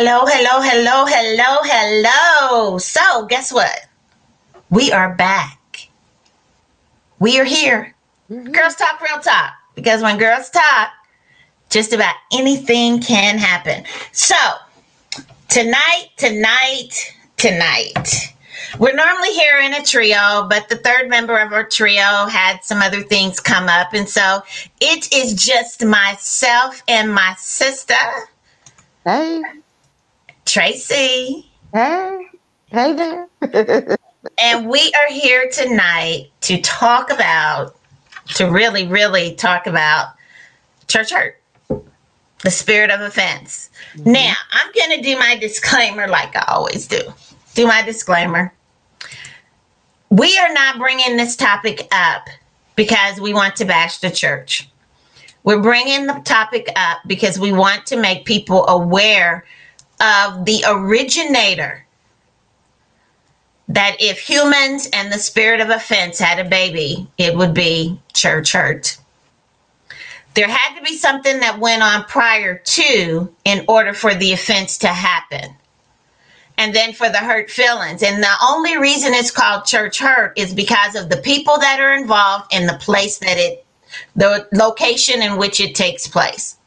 Hello, hello, hello, hello, hello. So, guess what? We are back. We are here. Mm-hmm. Girls talk real talk because when girls talk, just about anything can happen. So, tonight, tonight, tonight, we're normally here in a trio, but the third member of our trio had some other things come up. And so it is just myself and my sister. Hey. Tracy. Hey. Hey there. and we are here tonight to talk about, to really, really talk about church hurt, the spirit of offense. Mm-hmm. Now, I'm going to do my disclaimer like I always do. Do my disclaimer. We are not bringing this topic up because we want to bash the church. We're bringing the topic up because we want to make people aware of the originator that if humans and the spirit of offense had a baby, it would be church hurt. There had to be something that went on prior to in order for the offense to happen and then for the hurt feelings. And the only reason it's called church hurt is because of the people that are involved and the place that it, the location in which it takes place.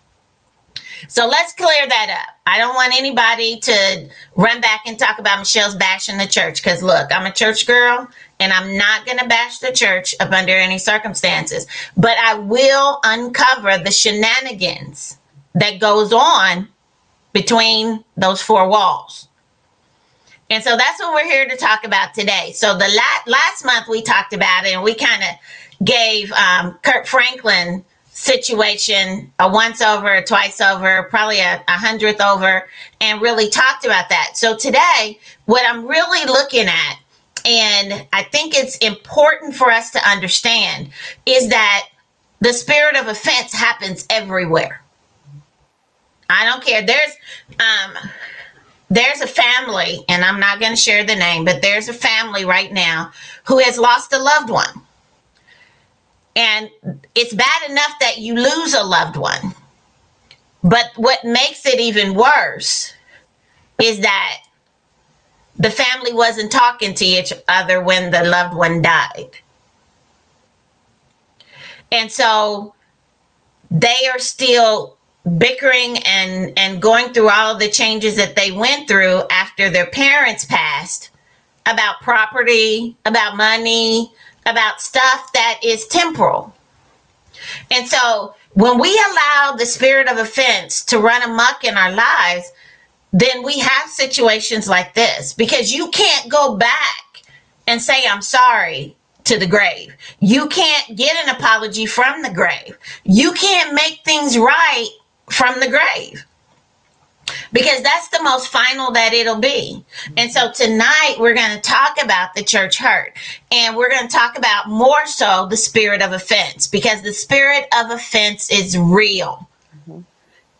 So let's clear that up. I don't want anybody to run back and talk about Michelle's bashing the church because look, I'm a church girl and I'm not going to bash the church up under any circumstances, but I will uncover the shenanigans that goes on between those four walls. And so that's what we're here to talk about today. So the la- last month we talked about it and we kind of gave um, Kirk Franklin situation a once over, twice over, probably a, a hundredth over, and really talked about that. So today, what I'm really looking at, and I think it's important for us to understand, is that the spirit of offense happens everywhere. I don't care. There's um there's a family, and I'm not going to share the name, but there's a family right now who has lost a loved one. And it's bad enough that you lose a loved one. But what makes it even worse is that the family wasn't talking to each other when the loved one died. And so they are still bickering and and going through all the changes that they went through after their parents passed about property, about money, about stuff that is temporal. And so when we allow the spirit of offense to run amok in our lives, then we have situations like this because you can't go back and say, I'm sorry to the grave. You can't get an apology from the grave. You can't make things right from the grave because that's the most final that it'll be. And so tonight we're going to talk about the church hurt and we're going to talk about more so the spirit of offense because the spirit of offense is real. Mm-hmm.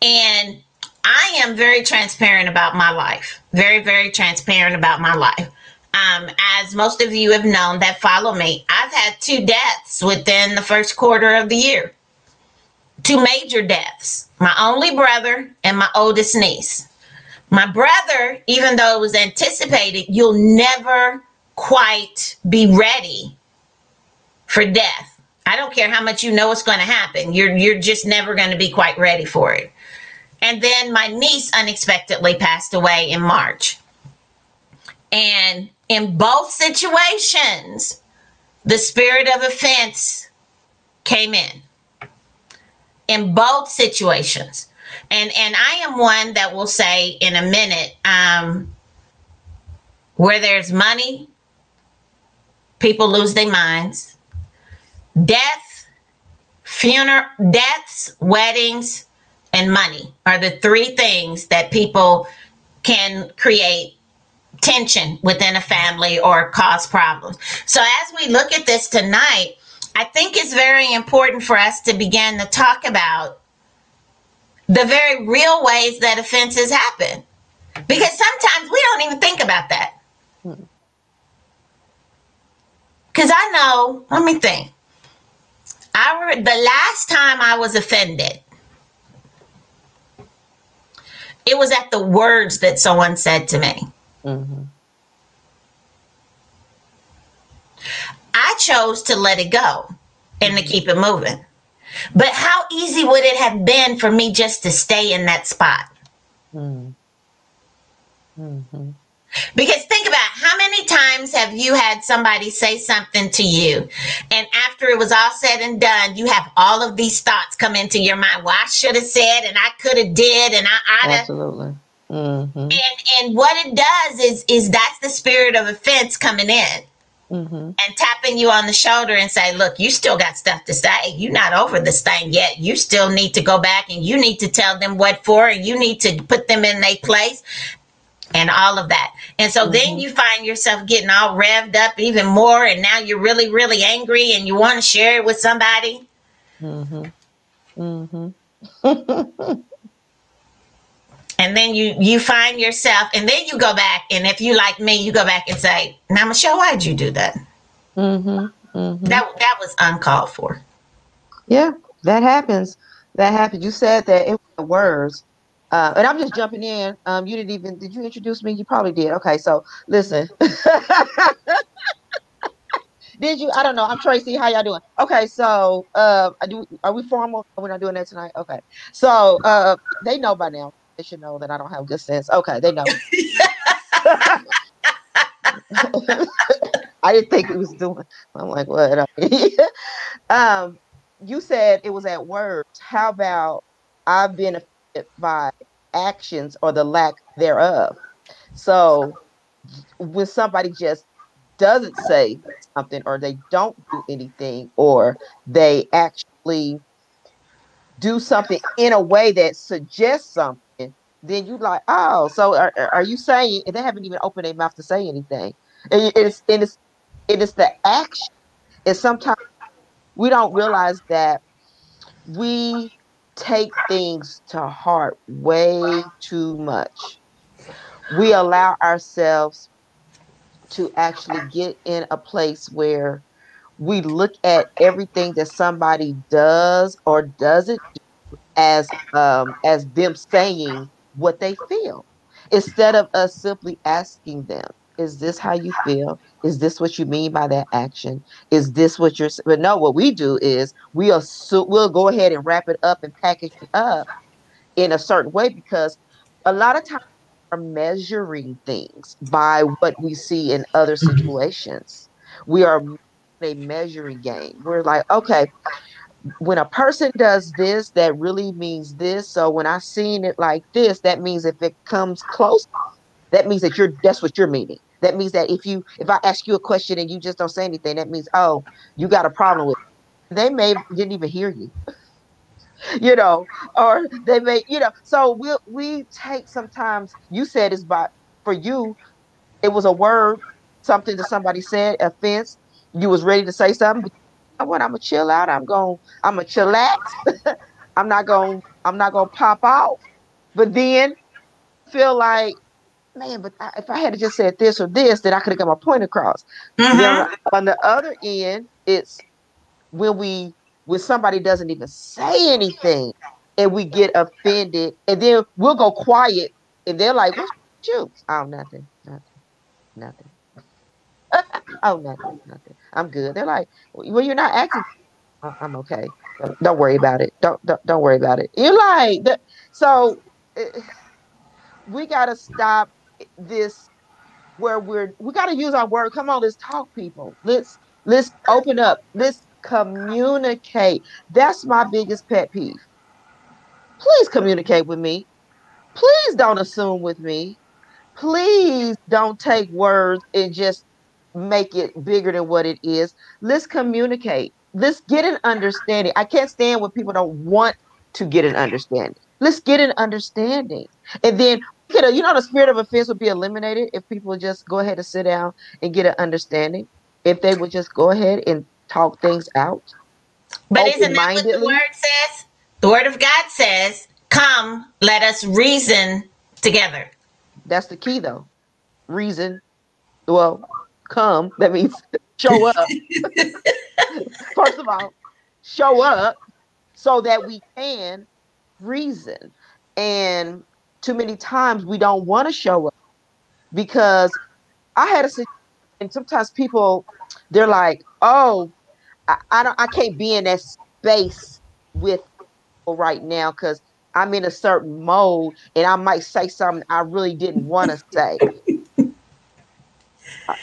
And I am very transparent about my life, very, very transparent about my life. Um, as most of you have known that follow me, I've had two deaths within the first quarter of the year two major deaths my only brother and my oldest niece. My brother, even though it was anticipated, you'll never quite be ready for death. I don't care how much you know it's going to happen. You're you're just never going to be quite ready for it. And then my niece unexpectedly passed away in March. And in both situations, the spirit of offense came in in both situations. And and I am one that will say in a minute, um, where there's money, people lose their minds. Death, funeral, deaths, weddings, and money are the three things that people can create tension within a family or cause problems. So as we look at this tonight, I think it's very important for us to begin to talk about the very real ways that offenses happen. Because sometimes we don't even think about that. Because I know, let me think. I the last time I was offended, It was at the words that someone said to me. Mm-hmm. I chose to let it go and to keep it moving. But how easy would it have been for me just to stay in that spot? Mm. Mm-hmm. Because think about how many times have you had somebody say something to you, and after it was all said and done, you have all of these thoughts come into your mind. Well, I should have said, and I could have did, and I ought Absolutely. Mm-hmm. And and what it does is is that's the spirit of offense coming in Mm-hmm. and tapping you on the shoulder and say, look, you still got stuff to say. You're not over this thing yet. You still need to go back and you need to tell them what for, and you need to put them in their place and all of that. And so then you find yourself getting all revved up even more, and now you're really, really angry and you want to share it with somebody. Mm-hmm. Mm-hmm. And then you you find yourself, and then you go back, and if you like me, you go back and say, "Now, Michelle, why'd you do that? Mm-hmm. Mm-hmm. That that was uncalled for." Yeah, that happens. That happens. You said that it was words. Uh, and I'm just jumping in. Um, you didn't even did you introduce me? You probably did. Okay, so listen. did you? I don't know. I'm Tracy. How y'all doing? Okay, so uh, I do. Are we formal? We're not doing that tonight. Okay, so uh, they know by now. They should know that I don't have good sense. Okay, they know. I didn't think it was doing. I'm like, what? um, you said it was at words. How about I've been affected by actions or the lack thereof? So when somebody just doesn't say something or they don't do anything or they actually do something in a way that suggests something, then you like, oh, so are, are you saying and they haven't even opened their mouth to say anything? And it's and it's it is the action. And sometimes we don't realize that we take things to heart way too much. We allow ourselves to actually get in a place where we look at everything that somebody does or doesn't do as um, as them saying what they feel. Instead of us simply asking them is this how you feel? Is this what you mean by that action? Is this what you're s-" but no what we do is we assume we'll go ahead and wrap it up and package it up in a certain way because a lot of times we're measuring things by what we see in other mm-hmm. situations. We are a measuring game. We're like okay when a person does this that really means this so when i seen it like this that means if it comes close that means that you're that's what you're meaning that means that if you if i ask you a question and you just don't say anything that means oh you got a problem with it. they may didn't even hear you you know or they may you know so we we take sometimes you said it's by for you it was a word something that somebody said offense you was ready to say something know what i'm gonna chill out i'm gonna i'm gonna chillax i'm not gonna i'm not gonna pop out but then feel like man but I, if i had just said this or this then i could have got my point across Mhm. then on the other end, it's when we when somebody doesn't even say anything and we get offended, and then we'll go quiet, and they're like, "What's you?" Oh, nothing, nothing, nothing. oh, nothing, nothing. I'm good. They're like, "Well, you're not acting." "I- I'm okay. Don't, worry about it. Don't, don't don't worry about it. You're like, so eh, we gotta stop this where we're we got to use our word come on let's talk people let's let's open up let's communicate that's my biggest pet peeve please communicate with me please don't assume with me please don't take words and just make it bigger than what it is let's communicate let's get an understanding i can't stand when people don't want to get an understanding let's get an understanding and then you know, the spirit of offense would be eliminated if people just go ahead and sit down and get an understanding. If they would just go ahead and talk things out. But isn't that what the word says? The word of God says, "Come, let us reason together." That's the key, though. Reason. Well, come. That means show up. First of all, show up so that we can reason. And too many times we don't want to show up because I had a and sometimes people they're like, oh, I, I don't I can't be in that space with people right now because I'm in a certain mode and I might say something I really didn't want to say.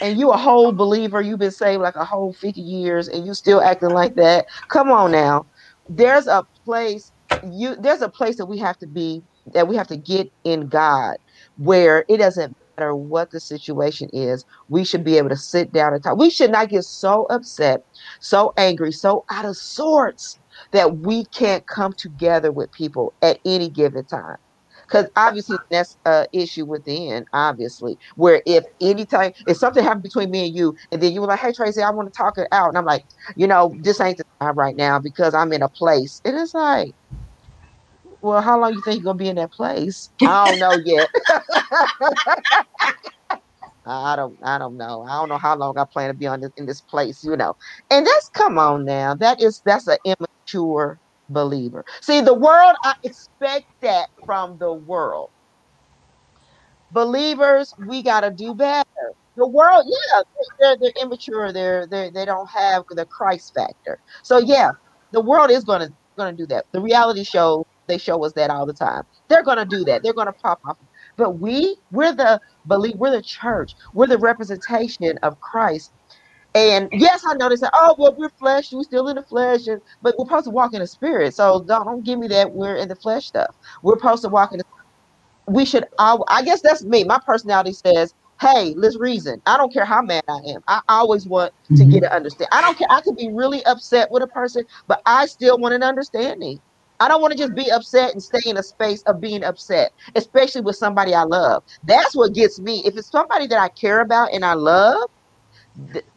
and you a whole believer, you've been saved like a whole 50 years and you still acting like that. Come on now. There's a place you there's a place that we have to be that we have to get in God where it doesn't matter what the situation is. We should be able to sit down and talk. We should not get so upset, so angry, so out of sorts that we can't come together with people at any given time because obviously that's a issue within obviously where if anytime if something happened between me and you and then you were like hey tracy i want to talk it out and i'm like you know this ain't the time right now because i'm in a place And it is like well how long you think you're gonna be in that place i don't know yet I don't I don't know. I don't know how long I plan to be on this in this place, you know. And that's come on now. That is that's an immature believer. See, the world, I expect that from the world. Believers, we got to do better. The world, yeah, they're, they're immature. They're, they they don't have the Christ factor. So yeah, the world is going to going to do that. The reality show they show us that all the time. They're going to do that. They're going to pop off. But we, we're the believe, we're the church. We're the representation of Christ and yes, I know they say, "Oh, well, we're flesh. We're still in the flesh, and, but we're supposed to walk in the spirit." So don't, don't give me that we're in the flesh stuff. We're supposed to walk in. The, we should. I, I guess that's me. My personality says, "Hey, let's reason." I don't care how mad I am. I always want to mm-hmm. get an understand. I don't care. I could be really upset with a person, but I still want an understanding. I don't want to just be upset and stay in a space of being upset, especially with somebody I love. That's what gets me. If it's somebody that I care about and I love,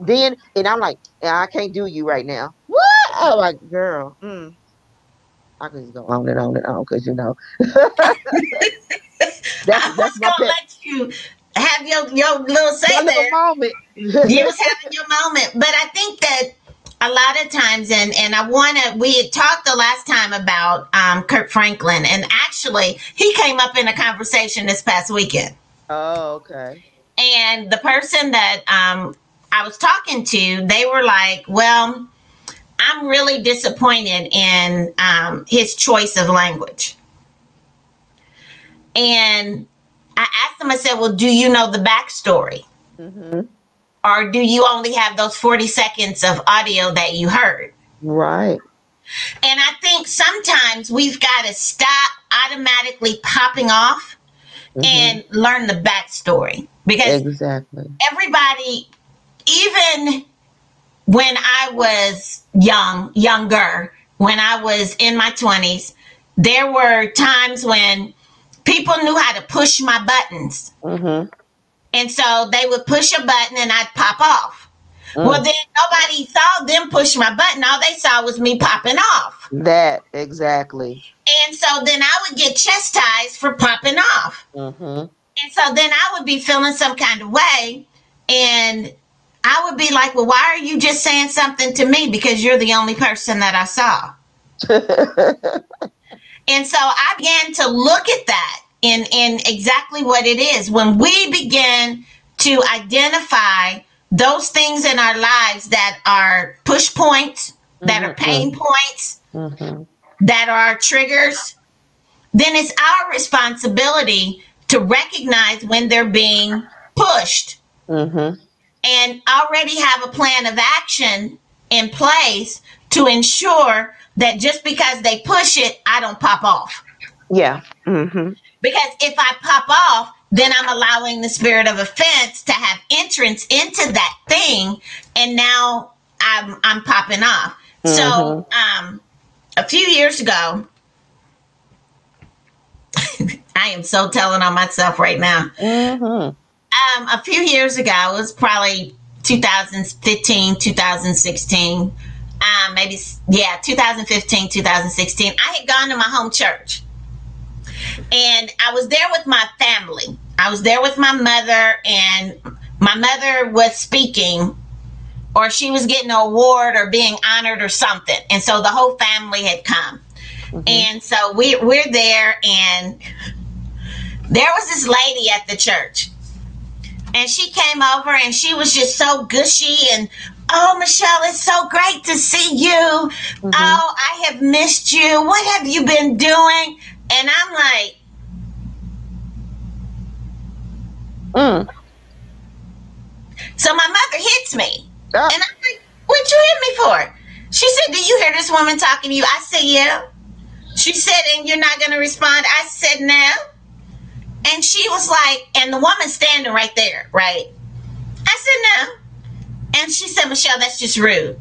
then and I'm like, I can't do you right now. What? I'm like, girl, mm. I can just go on and on and on because you know. that's that's my pet. let you have your your little say there. moment. you was having your moment, but I think that a lot of times, and and I want to. We had talked the last time about um, Kirk Franklin, and actually, he came up in a conversation this past weekend. Oh, okay. And the person that um, I was talking to, they were like, well, I'm really disappointed in um, his choice of language. And I asked them, I said, well, do you know the backstory? Mm-hmm. Or do you only have those 40 seconds of audio that you heard? Right. And I think sometimes we've got to stop automatically popping off mm-hmm. and learn the backstory because exactly everybody even when I was young, younger, when I was in my 20s, there were times when people knew how to push my buttons. Mm-hmm. And so they would push a button and I'd pop off. Mm. Well, then nobody saw them push my button. All they saw was me popping off. That, exactly. And so then I would get chastised for popping off. Mm-hmm. And so then I would be feeling some kind of way. And I would be like, well, why are you just saying something to me? Because you're the only person that I saw. and so I began to look at that in, in exactly what it is. When we begin to identify those things in our lives that are push points, that mm-hmm. are pain points, mm-hmm. that are triggers, then it's our responsibility to recognize when they're being pushed. Mm-hmm and already have a plan of action in place to ensure that just because they push it, I don't pop off. Yeah. Mm-hmm. Because if I pop off, then I'm allowing the spirit of offense to have entrance into that thing, and now I'm I'm popping off. Mm-hmm. So, um, a few years ago, I am so telling on myself right now. Mm-hmm um, a few years ago, it was probably 2015, 2016, um, maybe, yeah, 2015, 2016. I had gone to my home church and I was there with my family. I was there with my mother, and my mother was speaking, or she was getting an award or being honored or something. And so the whole family had come. Mm-hmm. And so we, we're there, and there was this lady at the church and she came over and she was just so gushy and oh michelle it's so great to see you. Mm-hmm. oh i have missed you. What have you been doing? And i'm like mm. so my mother hits me. And i'm like what you hit me for? She said do you hear this woman talking to you? I said yeah. She said and you're not going to respond? I said no and she was like, and the woman standing right there, right? I said, no. And she said, Michelle, that's just rude.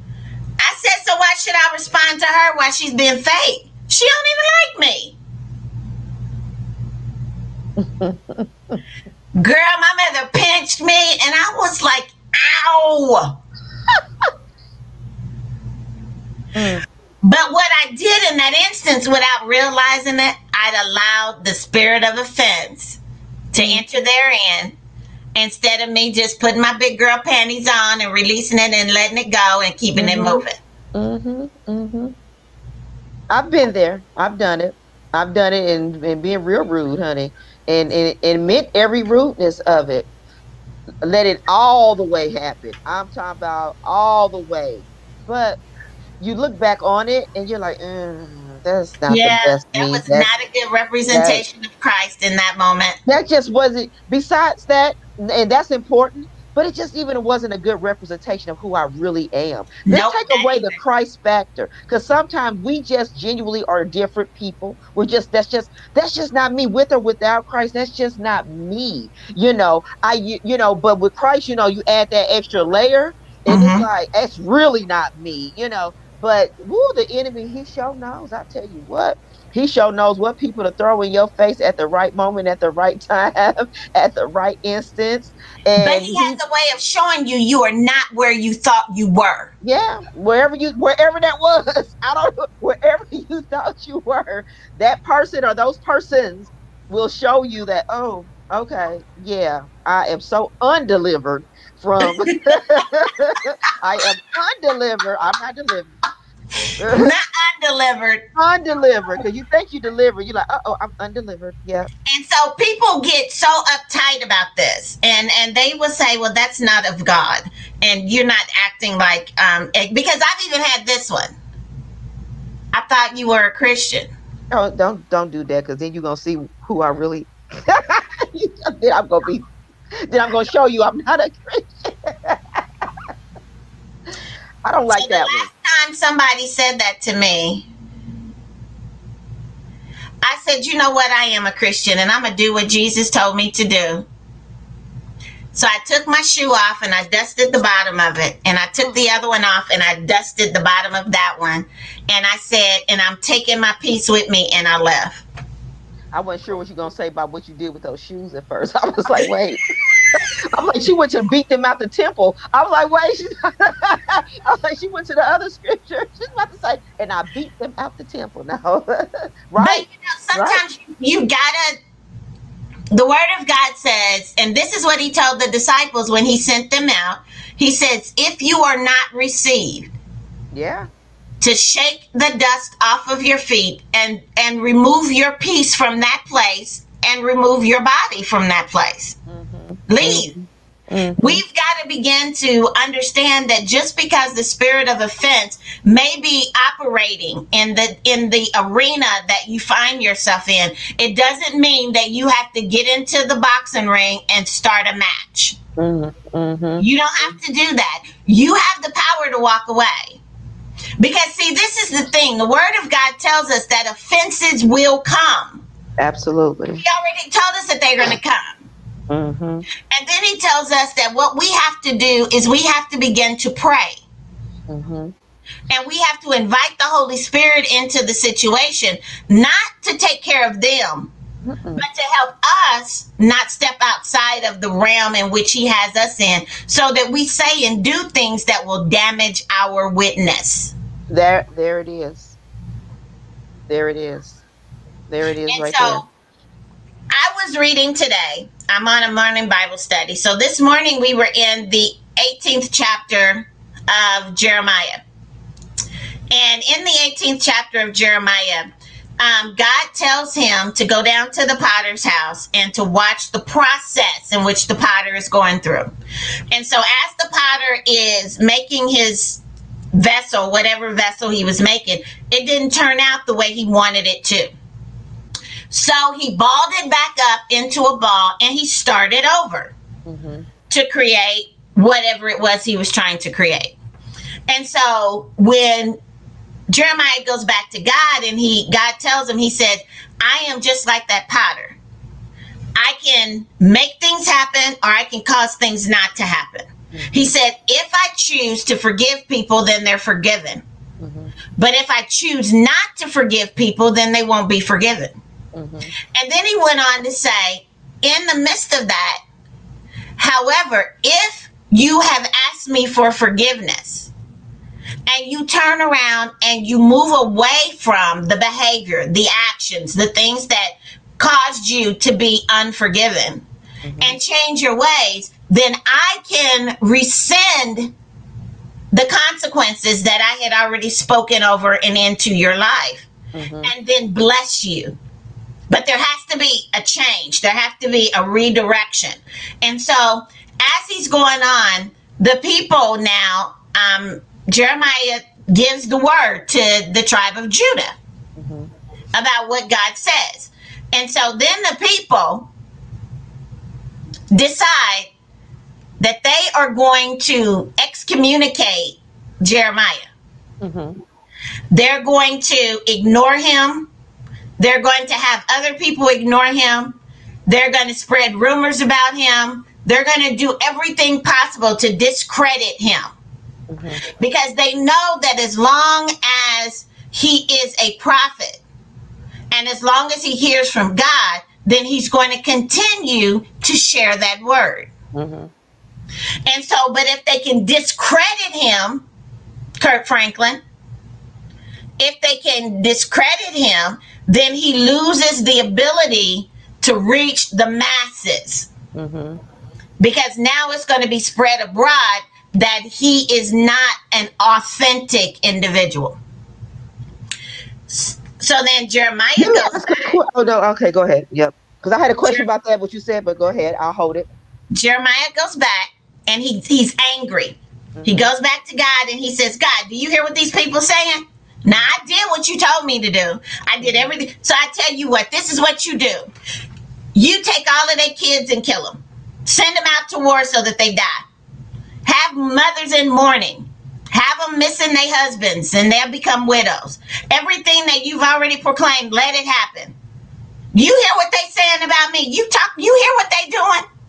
I said, so why should I respond to her while she's being fake? She don't even like me. Girl, my mother pinched me and I was like, ow. mm. But what I did in that instance without realizing it, I'd allowed the spirit of offense to mm-hmm. enter therein instead of me just putting my big girl panties on and releasing it and letting it go and keeping mm-hmm. it moving. Mm-hmm. Mm-hmm. I've been there. I've done it. I've done it and, and being real rude, honey. And, and, and admit every rudeness of it. Let it all the way happen. I'm talking about all the way. But you look back on it and you're like, mm, that's not yeah, the best. Yeah, That was that's, not a good representation of Christ in that moment. That just wasn't. Besides that, and that's important. But it just even wasn't a good representation of who I really am. Let's nope, take away the Christ factor, because sometimes we just genuinely are different people. We're just that's just that's just not me with or without Christ. That's just not me. You know, I you, you know, but with Christ, you know, you add that extra layer, and mm-hmm. it's like it's really not me. You know, but woo, the enemy, he sure knows. I tell you what, he sure knows what people to throw in your face at the right moment, at the right time, at the right instance. And but he, he has a way of showing you you are not where you thought you were. Yeah, wherever you, wherever that was, I don't know, wherever you thought you were, that person or those persons will show you that. Oh, okay, yeah, I am so undelivered from. I am undelivered. I'm not delivered. Not undelivered. Undelivered. Because you think you delivered. You're like, uh oh, I'm undelivered. Yeah. And so people get so uptight about this. And and they will say, well, that's not of God. And you're not acting like um eh, because I've even had this one. I thought you were a Christian. Oh, don't don't do that because then you're gonna see who I really then I'm gonna be then I'm gonna show you I'm not a Christian. I don't like so that one. time somebody said that to me, I said, you know what? I am a Christian and I'm going to do what Jesus told me to do. So I took my shoe off and I dusted the bottom of it. And I took the other one off and I dusted the bottom of that one. And I said, and I'm taking my peace with me. And I left. I wasn't sure what you're going to say about what you did with those shoes at first. I was like, wait. I'm like, she went to beat them out the temple. I was like, wait, she's I was like, she went to the other scripture. She's about to say, and I beat them out the temple. Now, right? But you know, sometimes right? you gotta. The word of God says, and this is what he told the disciples when he sent them out. He says, if you are not received, yeah, to shake the dust off of your feet and and remove your peace from that place and remove your body from that place. Leave. Mm-hmm. We've got to begin to understand that just because the spirit of offense may be operating in the in the arena that you find yourself in, it doesn't mean that you have to get into the boxing ring and start a match. Mm-hmm. You don't have to do that. You have the power to walk away. Because see, this is the thing. The word of God tells us that offenses will come. Absolutely. He already told us that they're going to come. Mm-hmm. And then he tells us that what we have to do is we have to begin to pray. Mm-hmm. And we have to invite the Holy Spirit into the situation, not to take care of them, Mm-mm. but to help us not step outside of the realm in which He has us in, so that we say and do things that will damage our witness. There, there it is. There it is. There it is, and right so, there. I was reading today. I'm on a morning Bible study. So this morning we were in the 18th chapter of Jeremiah. And in the 18th chapter of Jeremiah, um, God tells him to go down to the potter's house and to watch the process in which the potter is going through. And so, as the potter is making his vessel, whatever vessel he was making, it didn't turn out the way he wanted it to. So, he balled it back up into a ball and he started over mm-hmm. to create whatever it was he was trying to create. And so, when Jeremiah goes back to God and he God tells him, he said, I am just like that potter. I can make things happen or I can cause things not to happen. Mm-hmm. He said, if I choose to forgive people, then they're forgiven. Mm-hmm. But if I choose not to forgive people, then they won't be forgiven. Mm-hmm. And then he went on to say, in the midst of that, however, if you have asked me for forgiveness, and you turn around and you move away from the behavior, the actions, the things that caused you to be unforgiven mm-hmm. and change your ways, then I can rescind the consequences that I had already spoken over and into your life mm-hmm. and then bless you. But there has to be a change, there has to be a redirection. And so, as he's going on, the people now, um, Jeremiah gives the word to the tribe of Judah mm-hmm. about what God says. And so then the people decide that they are going to excommunicate Jeremiah. Mm-hmm. They're going to ignore him. They're going to have other people ignore him. They're going to spread rumors about him. They're going to do everything possible to discredit him. Mm-hmm. Because they know that as long as he is a prophet and as long as he hears from God, then he's going to continue to share that word. Mm-hmm. And so, but if they can discredit him, Kirk Franklin, if they can discredit him, then he loses the ability to reach the masses. Mm-hmm. Because now it's going to be spread abroad that he is not an authentic individual. So then Jeremiah goes. Oh no, okay, go ahead. Yep. Because I had a question Jer- about that, what you said, but go ahead. I'll hold it. Jeremiah goes back and he he's angry. Mm-hmm. He goes back to God and he says, God, do you hear what these people saying? Now I did what you told me to do. I did everything. So I tell you what, this is what you do. You take all of their kids and kill them. Send them out to war so that they die. Have mothers in mourning. Have them missing their husbands and they'll become widows. Everything that you've already proclaimed, let it happen. You hear what they saying about me. You talk, you hear what they doing.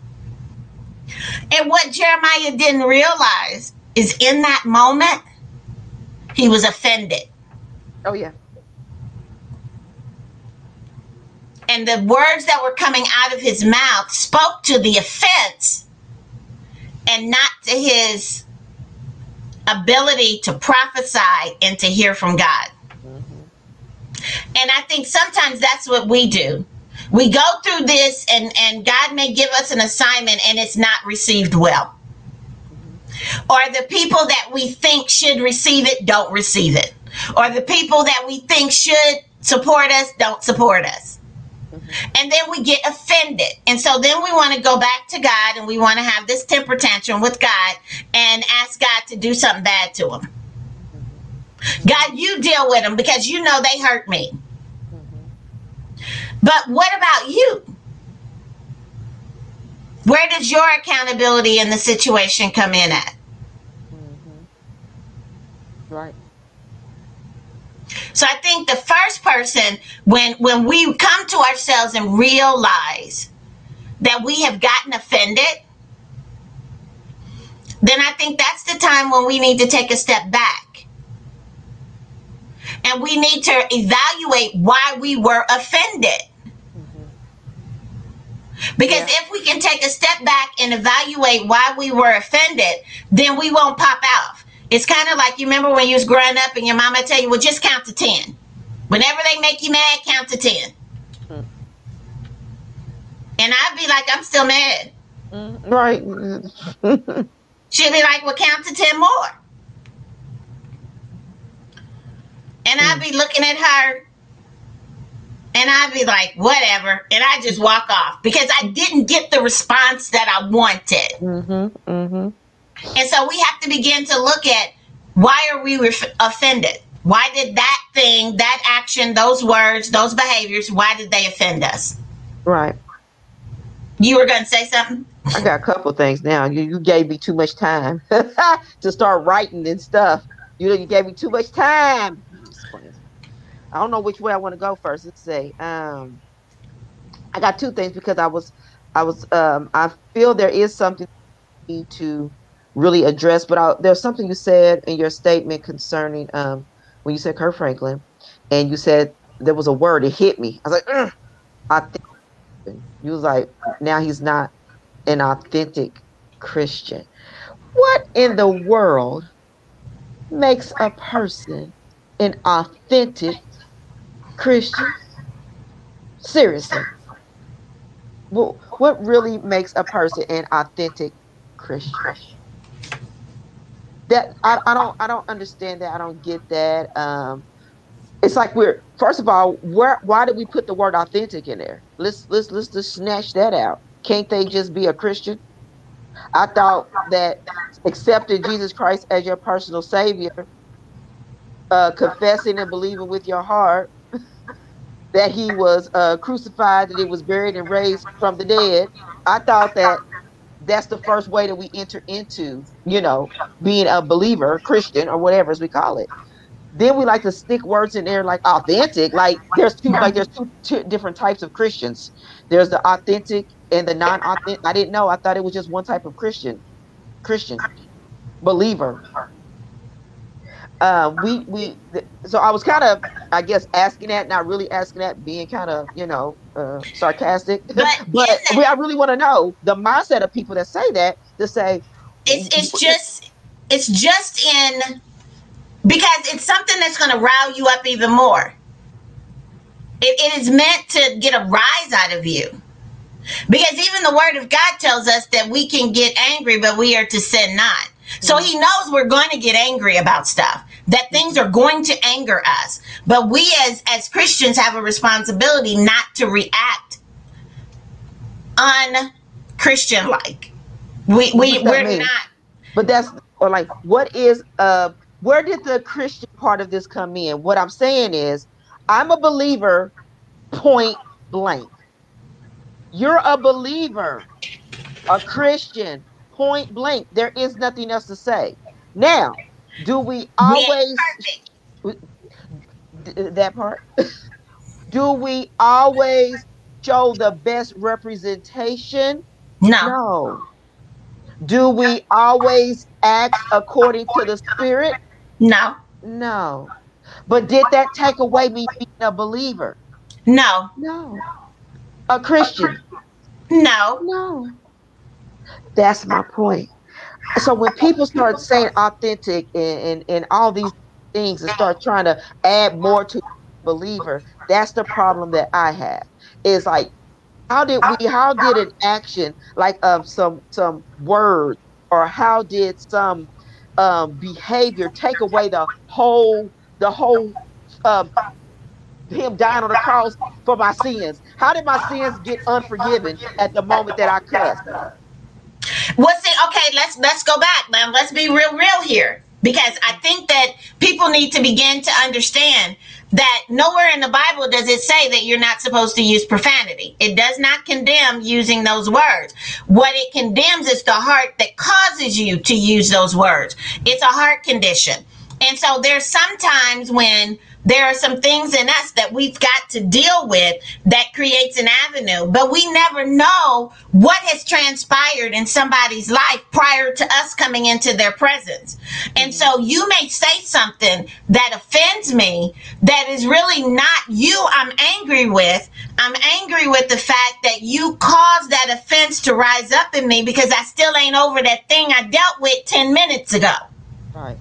And what Jeremiah didn't realize is in that moment, he was offended. Oh, yeah. And the words that were coming out of his mouth spoke to the offense and not to his ability to prophesy and to hear from God. Mm-hmm. And I think sometimes that's what we do. We go through this, and, and God may give us an assignment and it's not received well. Mm-hmm. Or the people that we think should receive it don't receive it. Or the people that we think should support us don't support us. Mm-hmm. And then we get offended. And so then we want to go back to God and we want to have this temper tantrum with God and ask God to do something bad to them. Mm-hmm. God, you deal with them because you know they hurt me. Mm-hmm. But what about you? Where does your accountability in the situation come in at? Right. So I think the first person, when when we come to ourselves and realize that we have gotten offended, then I think that's the time when we need to take a step back. And we need to evaluate why we were offended. Mm-hmm. Because yeah. if we can take a step back and evaluate why we were offended, then we won't pop out. It's kind of like you remember when you was growing up and your mama tell you, well, just count to 10. Whenever they make you mad, count to 10. Hmm. And I'd be like, I'm still mad. Mm, right. She'd be like, well, count to 10 more. And I'd be looking at her and I'd be like, whatever, and I just walk off because I didn't get the response that I wanted. Mm-hmm. Mm-hmm. And so we have to begin to look at why are we ref- offended? Why did that thing, that action, those words, those behaviors, why did they offend us? Right. You were going to say something? I got a couple things now. You you gave me too much time to start writing and stuff. You know you gave me too much time. I don't know which way I want to go first. Let's say um, I got two things because I was I was um, I feel there is something to really address, but I, there's something you said in your statement concerning um, when you said Kirk Franklin, and you said there was a word it hit me. I was like, Ugh. I think you was like now he's not an authentic Christian. What in the world makes a person an authentic Christian? Seriously. What, what really makes a person an authentic Christian? That I, I don't I don't understand that. I don't get that. Um it's like we're first of all, where why did we put the word authentic in there? Let's let's let's just snatch that out. Can't they just be a Christian? I thought that accepting Jesus Christ as your personal savior, uh, confessing and believing with your heart that he was uh, crucified, that he was buried and raised from the dead. I thought that that's the first way that we enter into, you know, being a believer, Christian, or whatever as we call it. Then we like to stick words in there like authentic. Like there's two, like there's two, two different types of Christians. There's the authentic and the non-authentic. I didn't know. I thought it was just one type of Christian, Christian believer. Uh, we we so I was kind of I guess asking that, not really asking that, being kind of you know uh, sarcastic. But, but we, I really want to know the mindset of people that say that to say it's it's just it's just in because it's something that's going to rile you up even more. It, it is meant to get a rise out of you. Because even the word of God tells us that we can get angry, but we are to sin not. So he knows we're going to get angry about stuff, that things are going to anger us. But we as, as Christians have a responsibility not to react un-Christian like. We, we, we're mean? not. But that's or like what is uh where did the Christian part of this come in? What I'm saying is I'm a believer point blank. You're a believer, a Christian, point blank. There is nothing else to say. Now, do we always that part? do we always show the best representation? No. No. Do we always act according to the spirit? No. No. But did that take away me being a believer? No. No. A Christian? No. No. That's my point. So when people start saying authentic and, and, and all these things and start trying to add more to believer, that's the problem that I have. Is like how did we how did an action like um some some word or how did some um behavior take away the whole the whole um him dying on the cross for my sins. How did my sins get unforgiven at the moment that I cussed? Well, see, okay, let's let's go back now. Let's be real, real here, because I think that people need to begin to understand that nowhere in the Bible does it say that you're not supposed to use profanity. It does not condemn using those words. What it condemns is the heart that causes you to use those words. It's a heart condition. And so there's sometimes when there are some things in us that we've got to deal with that creates an avenue, but we never know what has transpired in somebody's life prior to us coming into their presence. And so you may say something that offends me that is really not you I'm angry with. I'm angry with the fact that you caused that offense to rise up in me because I still ain't over that thing I dealt with 10 minutes ago. Right.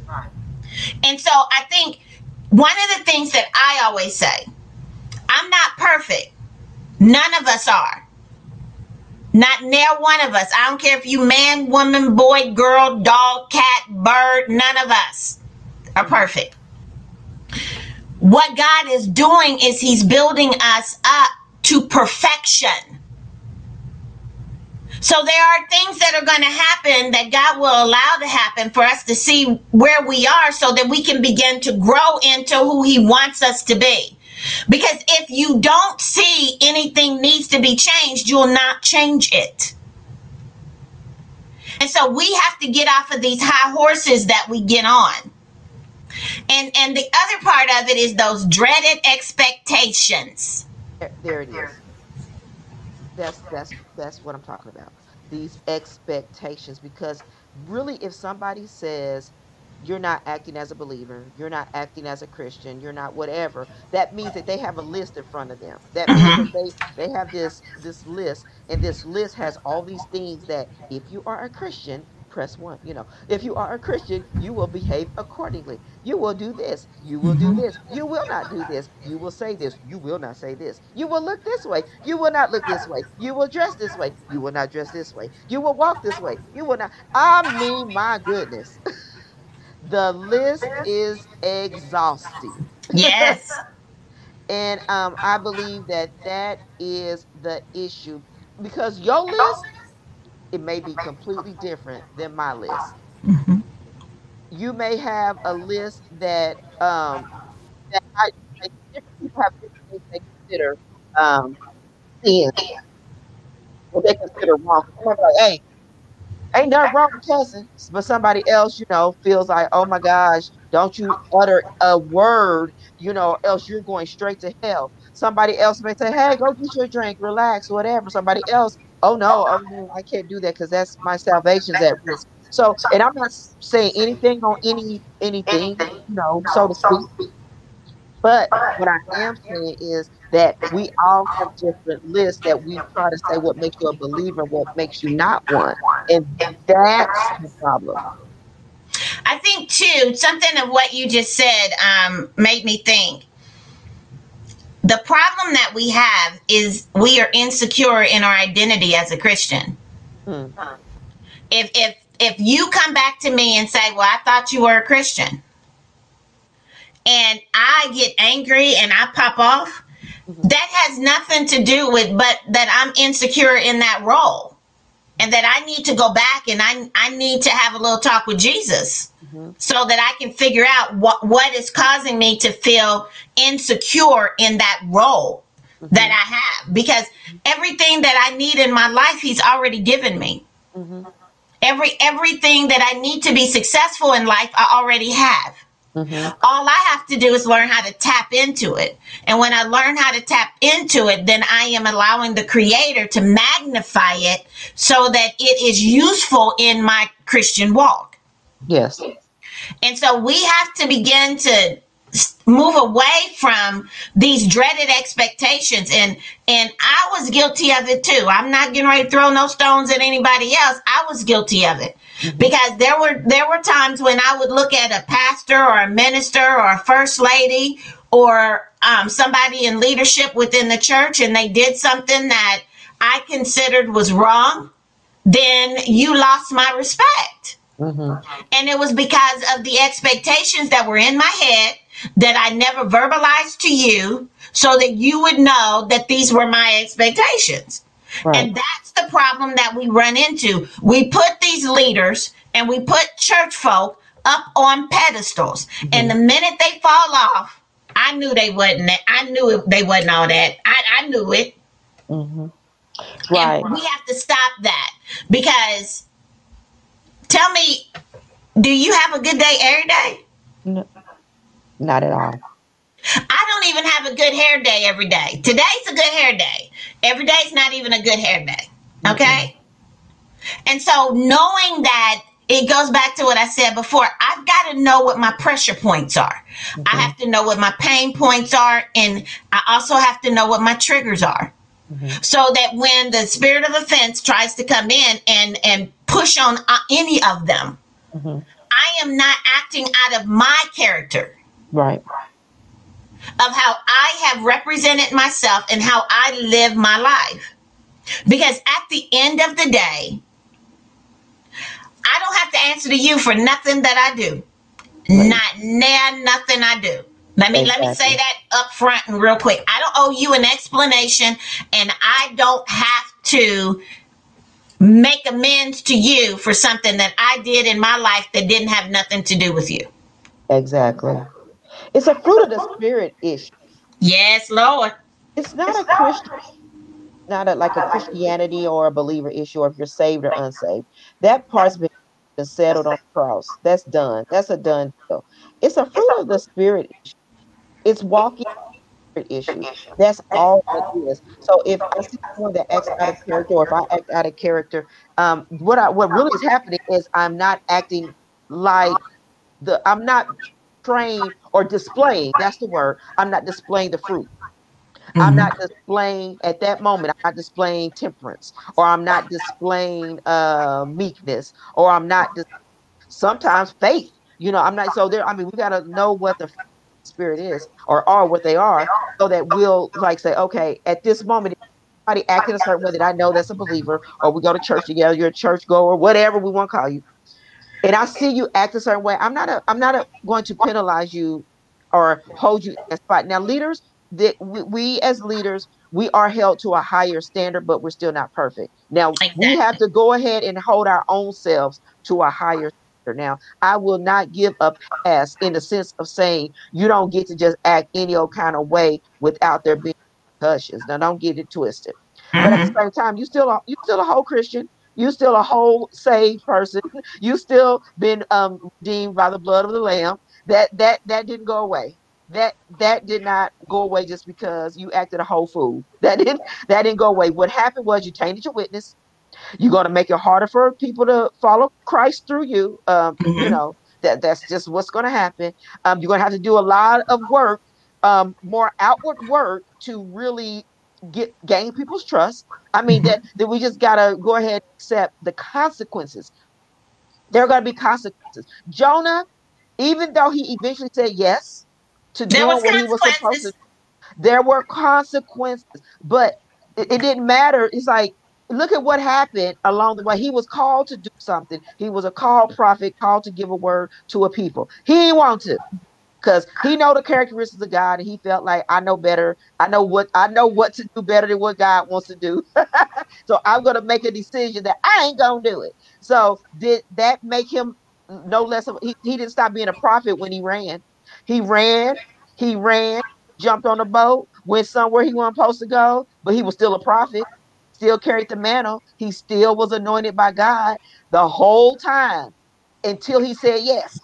And so I think one of the things that I always say, I'm not perfect. None of us are. Not near one of us. I don't care if you man, woman, boy, girl, dog, cat, bird, none of us are perfect. what God is doing is He's building us up to perfection. So there are things that are going to happen that God will allow to happen for us to see where we are so that we can begin to grow into who He wants us to be. Because if you don't see anything needs to be changed, you'll not change it. And so we have to get off of these high horses that we get on. And and the other part of it is those dreaded expectations. There, there it is. That's that's that's what I'm talking about. These expectations because really if somebody says you're not acting as a believer, you're not acting as a Christian, you're not whatever, that means that they have a list in front of them. That means that mm-hmm. they they have this this list and this list has all these things that if you are a Christian, press 1, you know. If you are a Christian, you will behave accordingly. You will do this, you will do Mhm. this. You will not do this. You will say this, you will not say this. You will look this way, you will not look this way. You will dress this way, you will not dress this way. You will walk this way. You will not I mean, my goodness. The list is exhausting. Yes. And um, I believe that that is the issue because your list, it may be completely different than my list. Mhm. You may have a list that um, that I that different people have things they consider um, sin, what they consider wrong. Like, hey, ain't nothing wrong with cussing. But somebody else, you know, feels like, oh my gosh, don't you utter a word, you know, else you're going straight to hell. Somebody else may say, hey, go get your drink, relax, whatever. Somebody else, oh no, oh no, I can't do that because that's my salvation's at risk. So, and I'm not saying anything on any anything, you know, so to speak. But what I am saying is that we all have different lists that we try to say what makes you a believer, what makes you not one. And that's the problem. I think too, something of what you just said um, made me think. The problem that we have is we are insecure in our identity as a Christian. Hmm. If if if you come back to me and say, "Well, I thought you were a Christian," and I get angry and I pop off, Mhm. that has nothing to do with but that I'm insecure in that role, and that I need to go back and I I need to have a little talk with Jesus Mhm. so that I can figure out what what is causing me to feel insecure in that role that I have because everything that I need in my life he's already given me. Mhm. Every everything that I need to be successful in life I already have. Mhm. All I have to do is learn how to tap into it. And when I learn how to tap into it, then I am allowing the creator to magnify it so that it is useful in my Christian walk. Yes. And so we have to begin to move away from these dreaded expectations and and I was guilty of it too. I'm not getting ready to throw no stones at anybody else. I was guilty of it. Because there were there were times when I would look at a pastor or a minister or a first lady or um, somebody in leadership within the church and they did something that I considered was wrong, then you lost my respect. Mhm. And it was because of the expectations that were in my head that I never verbalized to you so that you would know that these were my expectations. Right. And that's the problem that we run into. We put these leaders and we put church folk up on pedestals. And the minute they fall off, I knew they wasn't. I knew they wasn't all that. I, I knew it. Mhm. Right. And we have to stop that because tell me, do you have a good day every day? No, not at all. I don't even have a good hair day every day. Today's a good hair day. Every day's not even a good hair day. Okay? And so knowing that it goes back to what I said before. I've got to know what my pressure points are. I have to know what my pain points are and I also have to know what my triggers are. Mhm. So that when the spirit of offense tries to come in and and push on uh, any of them, Mhm. I am not acting out of my character Right. Of how I have represented myself and how I live my life. Because at the end of the day, I don't have to answer to you for nothing that I do. Right. Not nah, nothing I do. Let me exactly. let me say that up front and real quick. I don't owe you an explanation and I don't have to make amends to you for something that I did in my life that didn't have nothing to do with you. Exactly. It's a fruit of the spirit issue. Yes, Lord. It's not a Christian, not a, like a Christianity or a believer issue, or if you're saved or unsaved. That part's been settled on the cross. That's done. That's a done deal. It's a fruit of the spirit issue. It's walking issue. That's all it is. So if I see someone that acts out of character, or if I act out of character, um, what I what really is happening is I'm not acting like the I'm not trained or displaying. That's the word. I'm not displaying the fruit. Mm-hmm. I'm not displaying at that moment. I'm not displaying temperance, or I'm not displaying uh, meekness, or I'm not. Dis- sometimes faith. You know, I'm not. So there. I mean, we got to know what the spirit is or are what they are so that we'll like say okay at this moment somebody acting a certain way that i know that's a believer or we go to church together you're a church goer whatever we want to call you and i see you act a certain way i'm not a i'm not a, going to penalize you or hold you in a spot now leaders that we, we, as leaders we are held to a higher standard but we're still not perfect now exactly. we have to go ahead and hold our own selves to a higher standard. now, I will not give a pass in the sense of saying you don't get to just act any old kind of way without there being repercussions. Now, don't get it twisted. Mm-hmm. But at the mm-hmm. same time, you still you still a whole Christian. You still a whole saved person. You still been um, redeemed by the blood of the Lamb. That that that didn't go away. That that did not go away just because you acted a whole fool. That didn't that didn't go away. What happened was you tainted your witness. You're going to make it harder for people to follow Christ through you. Um, mm-hmm. You know that that's just what's going to happen. Um, you're going to have to do a lot of work, um, more outward work to really get gain people's trust. I mean mm-hmm. that that we just got to go ahead and accept the consequences. There are going to be consequences. Jonah, even though he eventually said yes to doing what he was supposed to, there were consequences, but it, it didn't matter. It's like look at what happened along the way. He was called to do something. He was a called prophet, called to give a word to a people. He didn't want to because he know the characteristics of God and he felt like I know better. I know what I know what to do better than what God wants to do. so I'm gonna make a decision that I ain't gonna do it. So did that make him no less of he, he didn't stop being a prophet when he ran. He ran, he ran, jumped on a boat, went somewhere he wasn't supposed to go, but he was still a prophet still carried the mantle. He still was anointed by God the whole time until he said yes.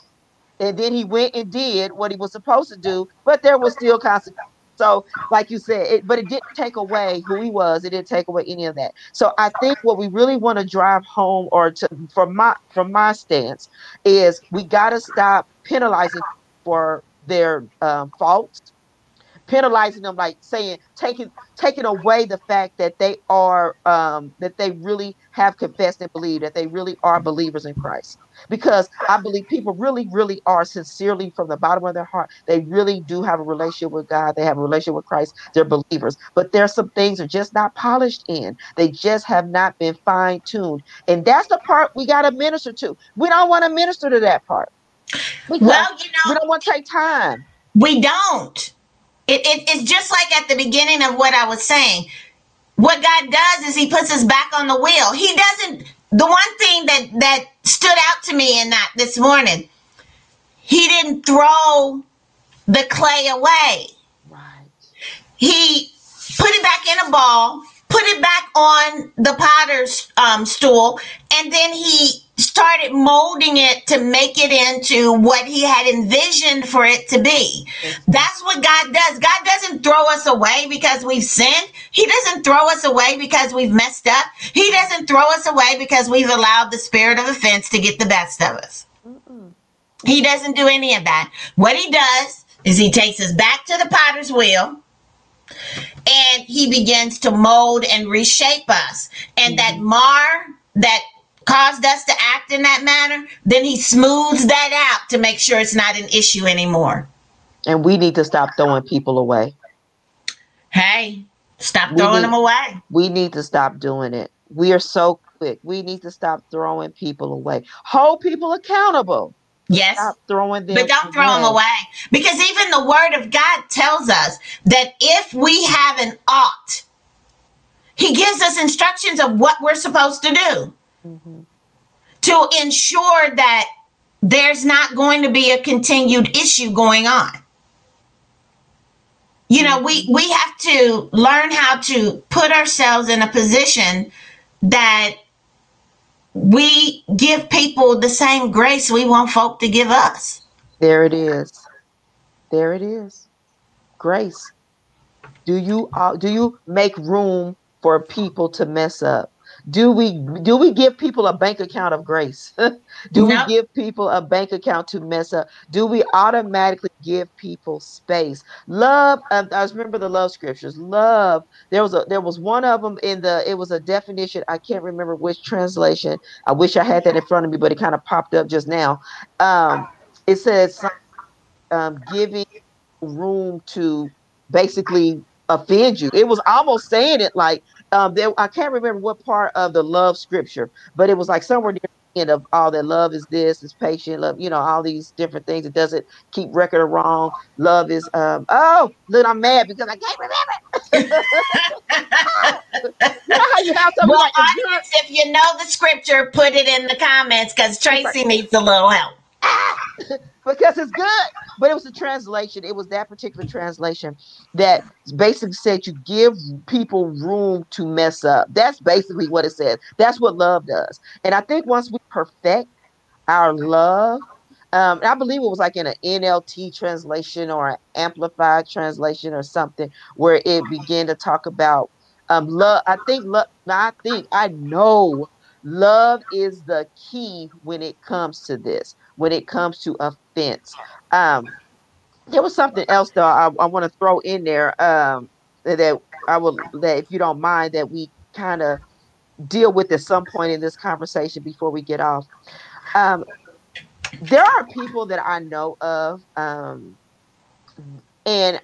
And then he went and did what he was supposed to do, but there was still consequences. So, like you said, it, but it didn't take away who he was. It didn't take away any of that. So, I think what we really want to drive home, or to, from my from my stance, is we got to stop penalizing for their um, faults penalizing them like saying taking taking away the fact that they are um that they really have confessed and believed that they really are believers in Christ. Because I believe people really really are sincerely from the bottom of their heart. They really do have a relationship with God. They have a relationship with Christ. They're believers. But there's some things are just not polished in. They just have not been fine tuned and that's the part we got to minister to. We don't want to minister to that part. Well you know we don't want to take time. We don't it, it, it's just like at the beginning of what I was saying. What God does is He puts us back on the wheel. He doesn't. The one thing that that stood out to me in that this morning, He didn't throw the clay away. Right. He put it back in a ball, put it back on the potter's um, stool, and then He started molding it to make it into what he had envisioned for it to be. That's what God does. God doesn't throw us away because we've sinned. He doesn't throw us away because we've messed up. He doesn't throw us away because we've allowed the spirit of offense to get the best of us. He doesn't do any of that. What he does is he takes us back to the potter's wheel and he begins to mold and reshape us. And that mm-hmm. mar, that caused us to act in that manner, then he smooths that out to make sure it's not an issue anymore. And we need to stop throwing people away. Hey, stop throwing need, them away. We need to stop doing it. We are so quick. We need to stop throwing people away. Hold people accountable. Yes. Stop throwing them. But don't throw them away. Because even the word of God tells us that if we have an ought, he gives us instructions of what we're supposed to do mm-hmm. to ensure that there's not going to be a continued issue going on. You know, we, we have to learn how to put ourselves in a position that we give people the same grace we want folk to give us. There it is. There it is. Grace. Do you uh, do you make room for people to mess up? Do we do we give people a bank account of grace? Do we give people a bank account to mess up? Do we automatically give people space? Love uh, i remember the love scriptures. Love there was a there was one of them in the it was a definition i can't remember which translation. I wish i had that in front of me but it kind of popped up just now. Um it says um giving room to basically offend you. It was almost saying it like um, there I can't remember what part of the love scripture, but it was like somewhere near the end of all that love is this, is patient, love, you know, all these different things. It doesn't keep record of wrong. Love is um oh, look, I'm mad because I can't remember. you know how you have well, like, audience, if you know the scripture, put it in the comments because Tracy needs a little help. Because it's good. But it was a translation. It was that particular translation that basically said you give people room to mess up. That's basically what it says. That's what love does. And I think once we perfect our love, um, I believe it was like in an NLT translation or an amplified translation or something where it began to talk about um, love. I think love. I think I know love is the key when it comes to this when it comes to offense. Um, there was something else though I, I want to throw in there um, that I will that if you don't mind that we kind of deal with at some point in this conversation before we get off. Um, there are people that I know of, um, and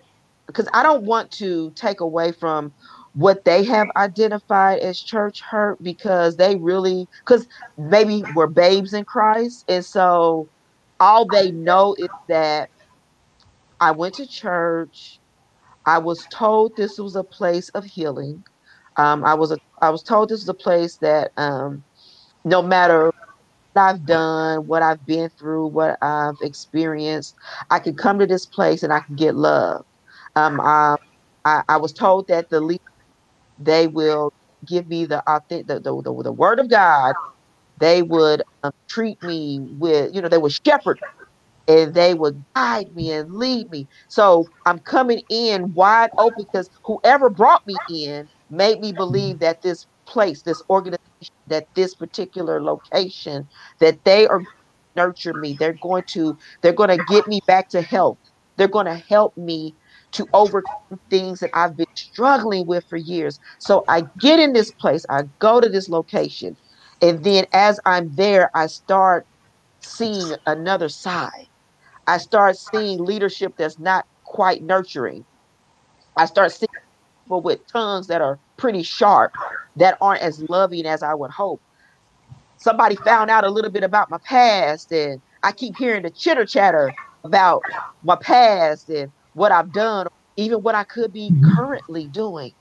because I don't want to take away from what they have identified as church hurt because they really because maybe we're babes in Christ. And so all they know is that I went to church. I was told this was a place of healing. Um, I was a, I was told this was a place that um, no matter what I've done what I've been through what I've experienced I could come to this place and I can get love. Um, I, I, I was told that the lead they will give me the authentic the, the, the, the word of God. They would um, treat me with, you know, they would shepherd and they would guide me and lead me. So I'm coming in wide open because whoever brought me in made me believe that this place, this organization, that this particular location, that they are nurture me. They're going to they're going to get me back to health. They're going to help me to overcome things that I've been struggling with for years. So I get in this place, I go to this location, and then as I'm there, I start seeing another side. I start seeing leadership that's not quite nurturing. I start seeing people with tongues that are pretty sharp, that aren't as loving as I would hope. Somebody found out a little bit about my past, and I keep hearing the chitter chatter about my past and what I've done, even what I could be mm-hmm. currently doing.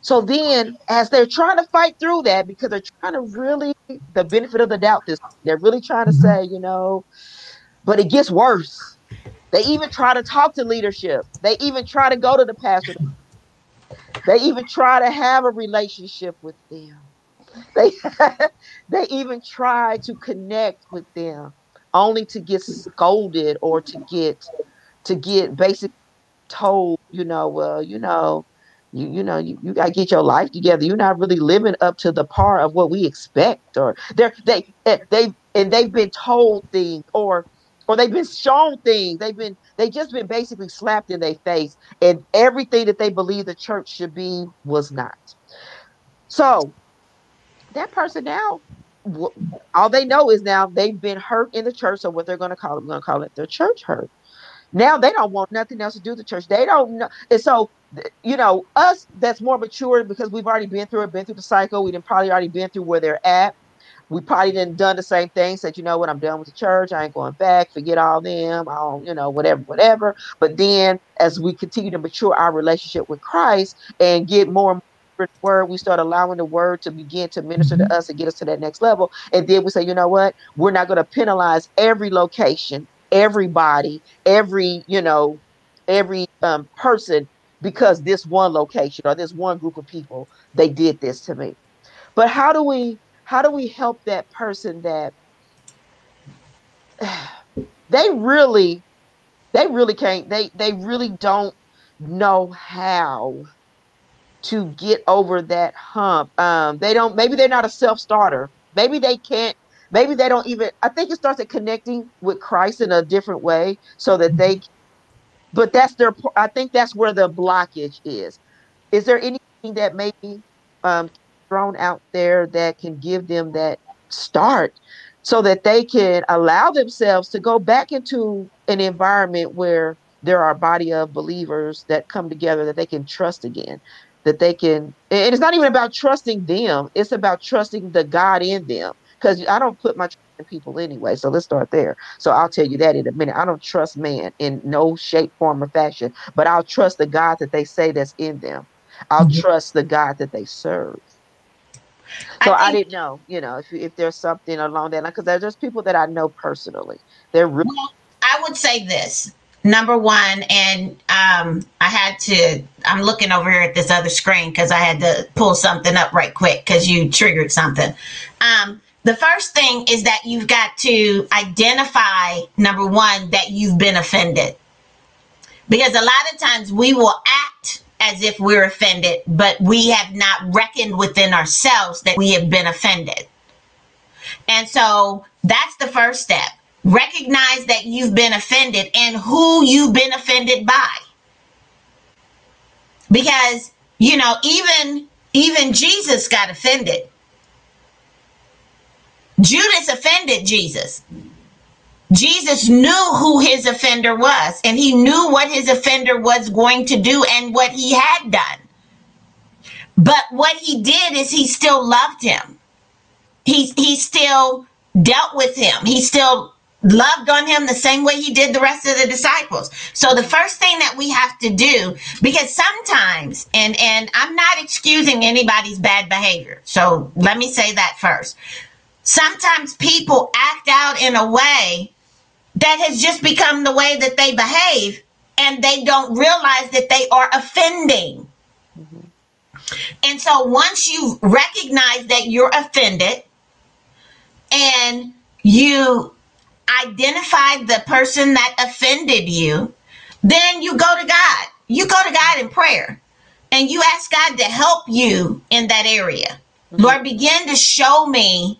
So then, as they're trying to fight through that, because they're trying to really, the benefit of the doubt, this they're really trying to mm-hmm. say, you know, but it gets worse. They even try to talk to leadership. They even try to go to the pastor. They even try to have a relationship with them. They they even try to connect with them, only to get scolded or to get to get basic told, you know, well, you know, you you know, you, you gotta get your life together. You're not really living up to the par of what we expect, or they're they eh, they and they've been told things or or they've been shown things. They've been they just been basically slapped in their face, and everything that they believe the church should be was not. So that person now, all they know is now they've been hurt in the church. So what they're going to call it, going to call it their church hurt. Now they don't want nothing else to do with the church. They don't know. And so, you know, us that's more mature because we've already been through it, been through the cycle. We've probably already been through where they're at. we probably didn't done the same thing. Said, you know what, I'm done with the church. I ain't going back. Forget all them. I don't, you know, whatever, whatever. But then, as we continue to mature our relationship with Christ and get more and more word, we start allowing the word to begin to minister to mm-hmm. us and get us to that next level. And then we say, you know what, we're not going to penalize every location, everybody, every, you know, every um, person because this one location or this one group of people they did this to me. But how do we how do we help that person that they really they really can't they they really don't know how to get over that hump um they don't maybe they're not a self-starter maybe they can't maybe they don't even i think it starts at connecting with christ in a different way so that they but that's their i think that's where the blockage is. Is there anything that maybe um thrown out there that can give them that start so that they can allow themselves to go back into an environment where there are a body of believers that come together that they can trust again that they can and it's not even about trusting them it's about trusting the god in them because i don't put my trust in people anyway so let's start there so i'll tell you that in a minute i don't trust man in no shape form or fashion but i'll trust the god that they say that's in them i'll mm-hmm. trust the god that they serve so I, I, didn't know, you know, if if there's something along that line, because there's just people that I know personally. They're really. Well, I would say this number one, and um, I had to. I'm looking over here at this other screen because I had to pull something up right quick because you triggered something. Um, the first thing is that you've got to identify number one that you've been offended because a lot of times we will act as if we're offended, but we have not reckoned within ourselves that we have been offended. And so that's the first step. Recognize that you've been offended and who you've been offended by. Because, you know, even even Jesus got offended. Judas offended Jesus. Jesus knew who his offender was, and he knew what his offender was going to do and what he had done. But what he did is he still loved him. He, he still dealt with him. He still loved on him the same way he did the rest of the disciples. So the first thing that we have to do, because sometimes, and, and I'm not excusing anybody's bad behavior. So let me say that first. Sometimes people act out in a way that has just become the way that they behave and they don't realize that they are offending. Mm-hmm. And so once you recognize that you're offended and you identify the person that offended you, then you go to God. You go to God in prayer and you ask God to help you in that area. Mm-hmm. Lord, begin to show me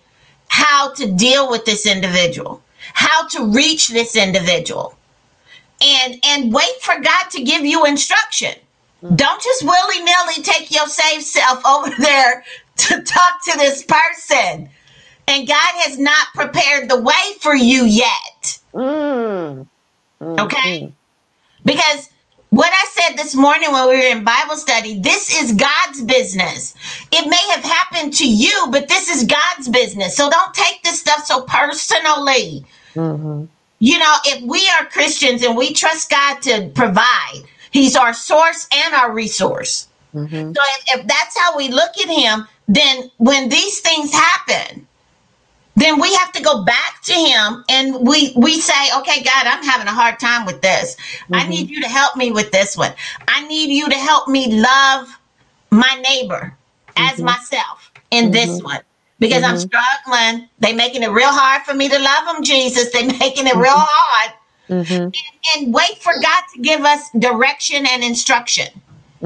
how to deal with this individual how to reach this individual and and wait for God to give you instruction. Don't just willy nilly take your safe self over there to talk to this person. And God has not prepared the way for you yet. Mm. Mm-hmm. Okay? Because what I said this morning when we were in Bible study, this is God's business. It may have happened to you, but this is God's business. So don't take this stuff so personally. Mm-hmm. You know, if we are Christians and we trust God to provide, He's our source and our resource. Mm-hmm. So if, if that's how we look at Him, then when these things happen, then we have to go back to him and we we say okay god i'm having a hard time with this mm-hmm. i need you to help me with this one i need you to help me love my neighbor as mm-hmm. myself in mm-hmm. this one because mm-hmm. I'm struggling. They making it real hard for me to love them, Jesus. They making it real mm-hmm. hard. Mm-hmm. And, and, wait for God to give us direction and instruction.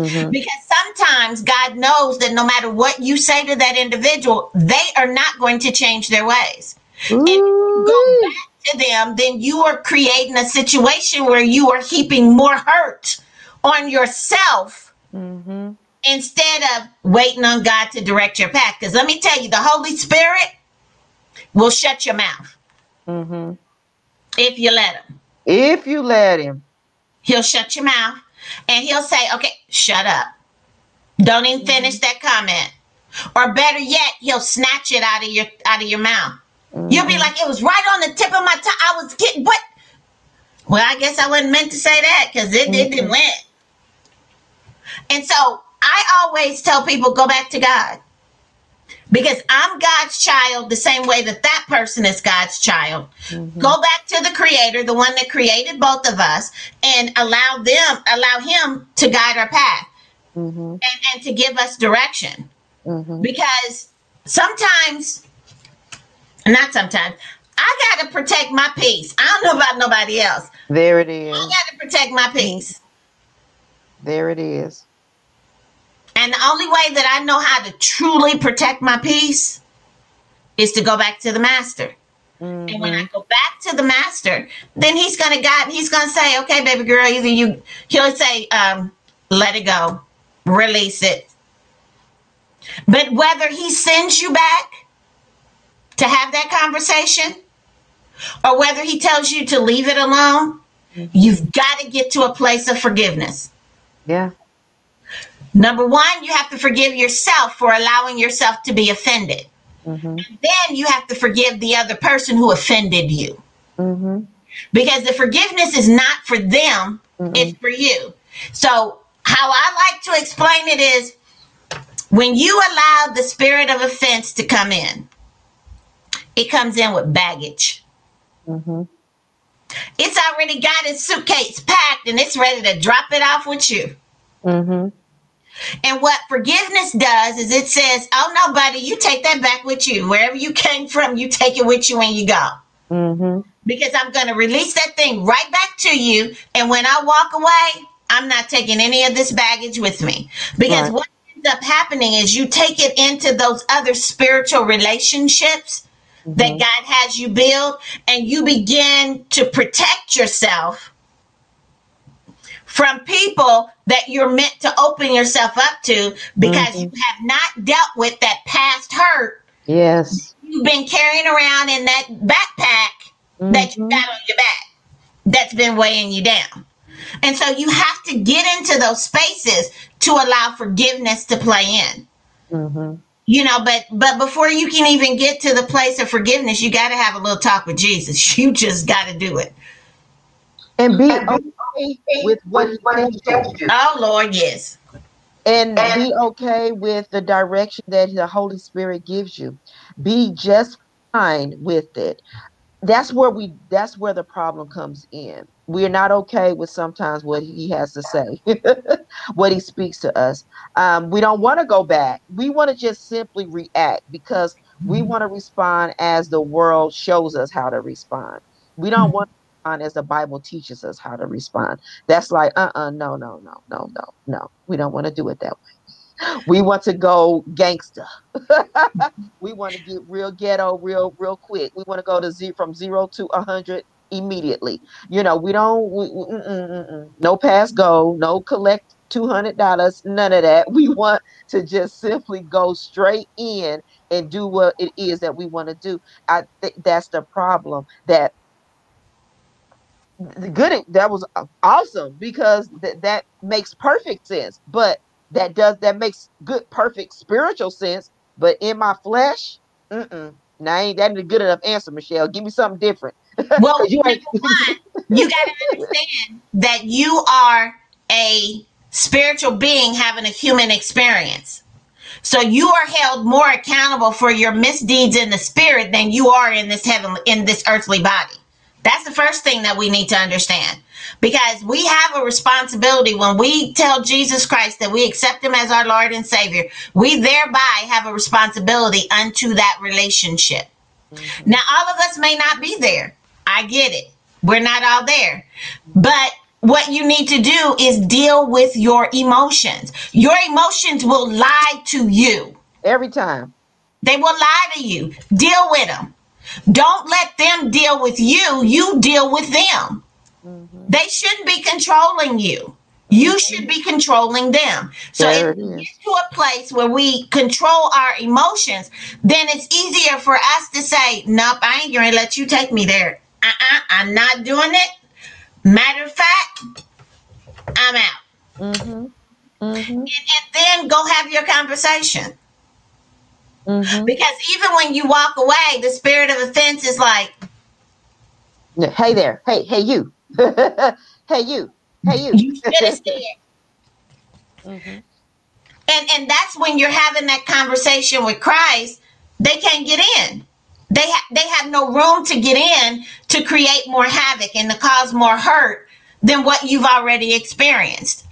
Mm-hmm. Because sometimes God knows that no matter what you say to that individual, they are not going to change their ways. Ooh. If you go back to them, then you are creating a situation where you are heaping more hurt on yourself mm-hmm instead of waiting on God to direct your path. Because let me tell you, the Holy Spirit will shut your mouth mm-hmm. if you let him. If you let him, he'll shut your mouth and he'll say, okay, shut up. Don't even mm-hmm. finish that comment. Or better yet, he'll snatch it out of your out of your mouth. Mm-hmm. You'll be mm-hmm. like, it was right on the tip of my tongue. I was getting what? Well, I guess I wasn't meant to say that because it, mm-hmm. it went. And so I always tell people go back to God because I'm God's child the same way that that person is God's child. Mm-hmm. Go back to the creator, the one that created both of us and allow them, allow him to guide our path mm-hmm. and, and to give us direction. Mm-hmm. Because sometimes, not sometimes, I got to protect my peace. I don't know about nobody else. There it is. I got to protect my peace. There it is. And the only way that I know how to truly protect my peace is to go back to the master. Mm-hmm. And when I mm-hmm. go back to the master, then he's gonna guide. He's gonna say, "Okay, baby girl, either you." He'll say, um, "Let it go, release it." But whether he sends you back to have that conversation, or whether he tells you to leave it alone, mm-hmm. you've got to get to a place of forgiveness. Yeah. Number one, you have to forgive yourself for allowing yourself to be offended. Mm-hmm. then you have to forgive the other person who offended you. Mm-hmm. Because the forgiveness is not for them, mm-hmm. it's for you. So, how I like to explain it is when you allow the spirit of offense to come in, it comes in with baggage. Mm-hmm. It's already got its suitcase packed and it's ready to drop it off with you. Mm-hmm. And what forgiveness does is it says, oh, no, buddy, you take that back with you. Wherever you came from, you take it with you when you go. Mm-hmm. Because I'm going to release that thing right back to you. And when I walk away, I'm not taking any of this baggage with me. Because right. what ends up happening is you take it into those other spiritual relationships mm-hmm. that God has you build, and you begin to protect yourself from people that you're meant to open yourself up to because mm-hmm. you have not dealt with that past hurt. Yes. You've been carrying around in that backpack mm-hmm. that you got on your back that's been weighing you down. And so you have to get into those spaces to allow forgiveness to play in. Mm-hmm. You know, but but before you can even get to the place of forgiveness, you got to have a little talk with Jesus. You just got to do it and be with what he tells you. Oh Lord, yes. And, and be okay with the direction that the Holy Spirit gives you. Be just fine with it. That's where we that's where the problem comes in. We're not okay with sometimes what he has to say, what he speaks to us. Um, we don't want to go back. We want to just simply react because we mm-hmm. want to respond as the world shows us how to respond. We don't mm-hmm. want as the Bible teaches us how to respond. That's like, uh uh no, no, no, no, no, no. We don't want to do it that way. We want to go gangster. we want to get real ghetto, real, real quick. We want to go to zero from zero to a hundred immediately. You know, we don't. We, we, mm, mm, mm, no pass go, no collect two hundred dollars, none of that. We want to just simply go straight in and do what it is that we want to do. I think that's the problem that good that was awesome because th- that makes perfect sense but that does that makes good perfect spiritual sense but in my flesh mm-mm, now ain't that a good enough answer michelle. Give me something different. Well you, you got to understand that you are a spiritual being having a human experience. So you are held more accountable for your misdeeds in the spirit than you are in this heaven in this earthly body that's the first thing that we need to understand because we have a responsibility when we tell Jesus Christ that we accept him as our Lord and Savior. We thereby have a responsibility unto that relationship. Mm-hmm. Now, all of us may not be there. I get it. We're not all there. But what you need to do is deal with your emotions. Your emotions will lie to you. Every time. They will lie to you. Deal with them. Don't let them deal with you. You deal with them. Mm-hmm. They shouldn't be controlling you. You should be controlling them. So there if we get to a place where we control our emotions, then it's easier for us to say, Nope, I ain't gonna let you take me there. Uh-uh, I'm not doing it. Matter of fact, I'm out. Mm-hmm. Mm-hmm. And, and then go have your conversation. Mm-hmm. Because even when you walk away, the spirit of offense is like, "Hey there, hey, hey you, hey you, hey you." You should have said. mm-hmm. And and that's when you're having that conversation with Christ. They can't get in. They ha- they have no room to get in to create more havoc and to cause more hurt than what you've already experienced.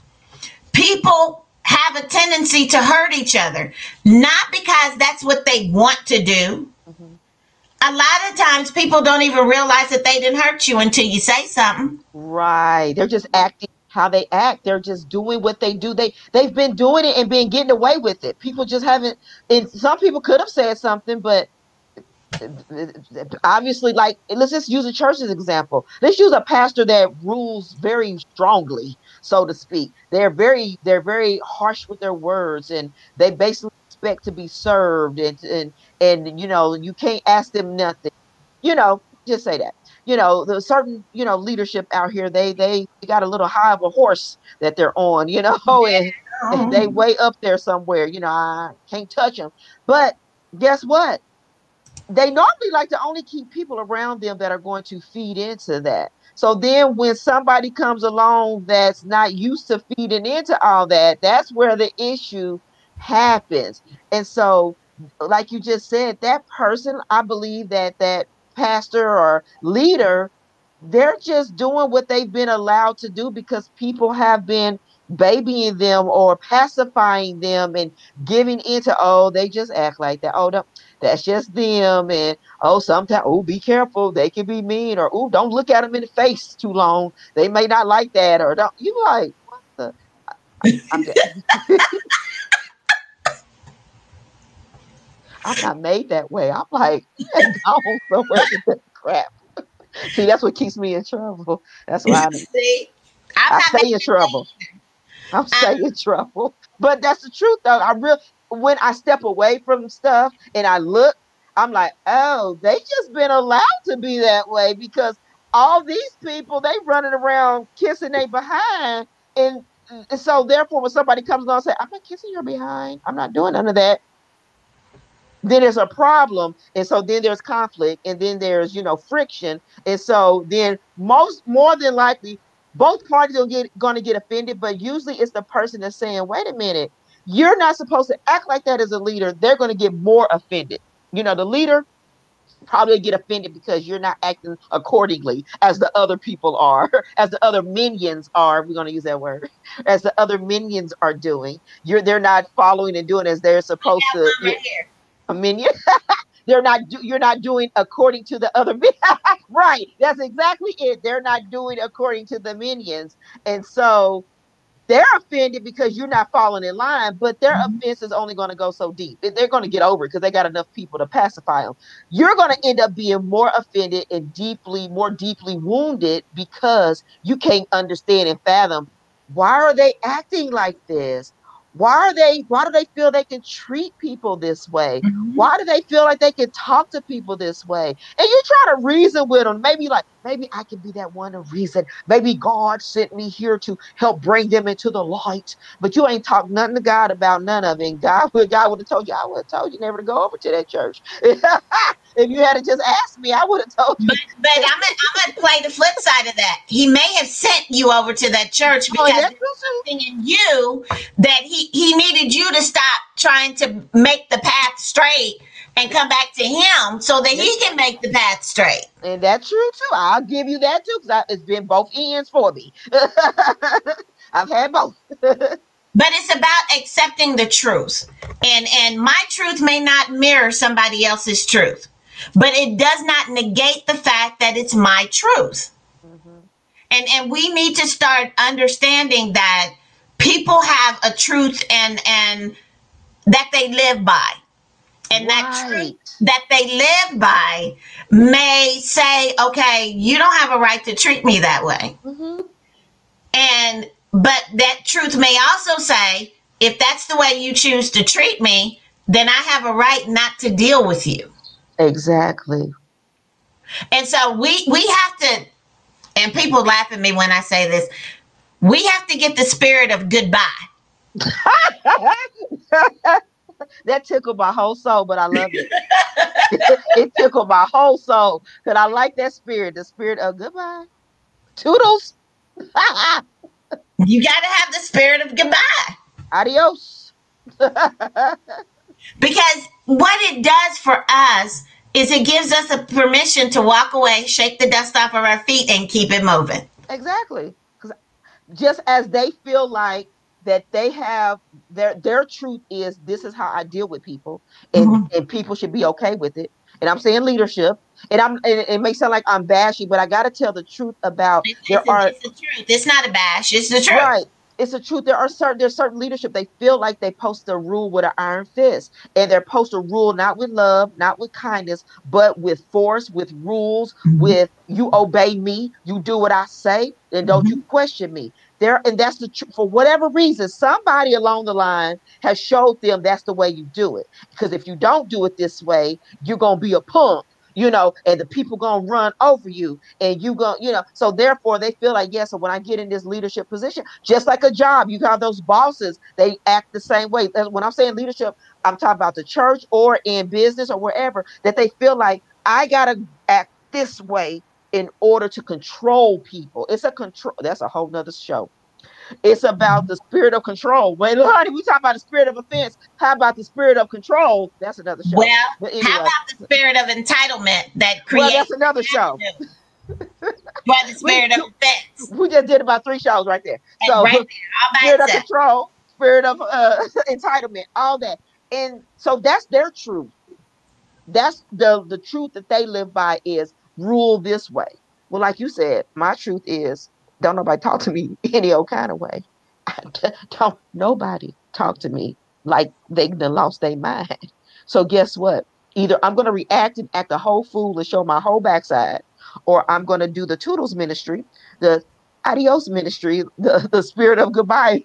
People have a tendency to hurt each other, not because that's what they want to do. Mm-hmm. A lot of times people don't even realize that they didn't hurt you until you say something. Right. They're just acting how they act. They're just doing what they do. They they've been doing it and been getting away with it. People just haven't and some people could have said something, but obviously like let's just use a church as example let's use a pastor that rules very strongly so to speak. They're very they're very harsh with their words and they basically expect to be served and and and you know you can't ask them nothing. You know just say that. You know the certain you know leadership out here they they got a little high of a horse that they're on you know and, and they oh. way up there somewhere you know i can't touch them but guess what? They normally like to only keep people around them that are going to feed into that. So then when somebody comes along that's not used to feeding into all that, that's where the issue happens. And so like you just said, that person, I believe that that pastor or leader, they're just doing what they've been allowed to do because people have been babying them or pacifying them and giving into oh they just act like that oh no that's just them. And oh, sometimes, oh, be careful. They can be mean. Or oh, don't look at them in the face too long. They may not like that. Or don't you like what the? I, I'm, I'm not made that way. I'm like, gone somewhere with that crap. See, that's what keeps me in trouble. That's why I'm, See, I'm I stay in trouble. I'm saying in trouble. But that's the truth, though. I real when I step away from stuff and I look, I'm like, oh, they just been allowed to be that way because all these people they running around kissing their behind, and, and so therefore when somebody comes along and say, I'm not kissing your behind, I'm not doing none of that. Then there's a problem, and so then there's conflict, and then there's you know friction, and so then most more than likely both parties are get going to get offended, but usually it's the person that's saying, "Wait a minute, you're not supposed to act like that as a leader. They're going to get more offended. You know, the leader probably get offended because you're not acting accordingly as the other people are, as the other minions are. We're going to use that word, as the other minions are doing. You're they're not following and doing as they're supposed to. Right a minion. they're not do, you're not doing according to the other right that's exactly it they're not doing according to the minions and so they're offended because you're not falling in line, but their mm-hmm. offense is only going to go so deep. They're going to get over it because they got enough people to pacify them. You're going to end up being more offended and deeply, more deeply wounded because you can't understand and fathom why are they acting like this? Why are they why do they feel they can treat people this way mm-hmm. why do they feel like they can talk to people this way and you try to reason with them maybe like maybe i can be that one to reason. Maybe god sent me here to help bring them into the light. But you ain't talked nothing to god about none of it. And god would god would have told you i would have told you never to go over to that church. If you had just asked me i would have told you. But, but i'm gonna I'm gonna play the flip side of that. He may have sent you over to that church oh, because oh, something in you that he he needed you to stop trying to make the path straight and come back to him so that he can make the path straight. And that's true too. I'll give you that too because it's been both ends for me. I've had both. but it's about accepting the truth, and and my truth may not mirror somebody else's truth, but it does not negate the fact that it's my truth. Mm-hmm. And and we need to start understanding that people have a truth and and that they live by and right. that truth that they live by may say okay you don't have a right to treat me that way mm-hmm. and but that truth may also say if that's the way you choose to treat me then i have a right not to deal with you exactly and so we we have to and people laugh at me when i say this we have to get the spirit of goodbye. that tickled my whole soul, but I love it. it tickled my whole soul because I like that spirit, the spirit of goodbye. Toodles. you got to have the spirit of goodbye. Adios. because what it does for us is it gives us a permission to walk away, shake the dust off of our feet, and keep it moving. Exactly. Because just as they feel like that they have their their truth is this is how I deal with people, and, mm-hmm. and people should be okay with it. And I'm saying leadership, and I'm and it may sound like I'm bashing, but I got to tell the truth about it's, there it's, are. It's the truth. It's not a bash. It's the truth. Right it's the truth. There are certain there's certain leadership. They feel like they post a rule with an iron fist, and they're post a rule not with love, not with kindness, but with force, with rules, mm-hmm. with you obey me, you do what I say, and don't mm-hmm. you question me. There, and that's the truth. For whatever reason, somebody along the line has showed them that's the way you do it. Because if you don't do it this way, you're gonna be a punk you know, and the people gonna run over you, and you gonna, you know, so therefore they feel like, yeah, so when I get in this leadership position, just like a job, you have those bosses, they act the same way. that's When I'm saying leadership, I'm talking about the church or in business or wherever, that they feel like I gotta act this way in order to control people. It's a control, that's a whole nother show. It's about the spirit of control. Wait, honey, we talk about the spirit of offense. How about the spirit of control? That's another show. Well, anyway. how about the spirit of entitlement that creates? Well, that's another show. By the spirit we, of offense. We just did about three shows right there. And so, right there, spirit of control, spirit of uh, entitlement, all that, and so that's their truth. That's the the truth that they live by is rule this way. Well, like you said, my truth is don't nobody talk to me any old kind of way. don't nobody talk to me like they done lost their mind. So guess what? Either I'm gonna react and act a whole fool and show my whole backside, or I'm gonna do the Toodles ministry, the adios ministry, the, the spirit of goodbye.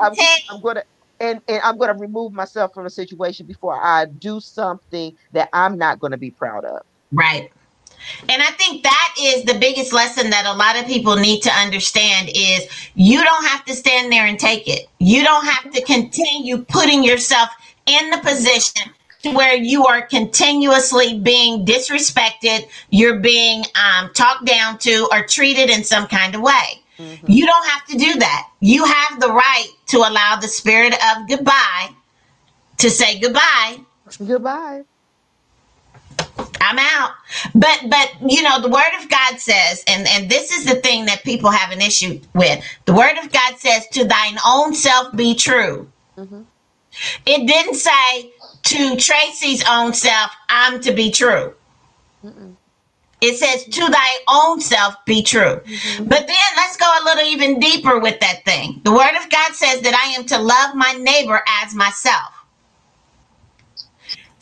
I'm, I'm gonna and, and I'm gonna remove myself from the situation before I do something that I'm not gonna be proud of. Right. And I think that is the biggest lesson that a lot of people need to understand is you don't have to stand there and take it. You don't have to continue putting yourself in the position to where you are continuously being disrespected, you're being um, talked down to, or treated in some kind of way. Mm-hmm. You don't have to do that. You have the right to allow the spirit of goodbye to say goodbye. Goodbye. I'm out. But but you know the word of God says, and and this is the thing that people have an issue with. The word of God says, "To thine own self be true." Mm-hmm. It didn't say to Tracy's own self, "I'm to be true." Mm-mm. It says, "To thy own self be true." Mm-hmm. But then let's go a little even deeper with that thing. The word of God says that I am to love my neighbor as myself.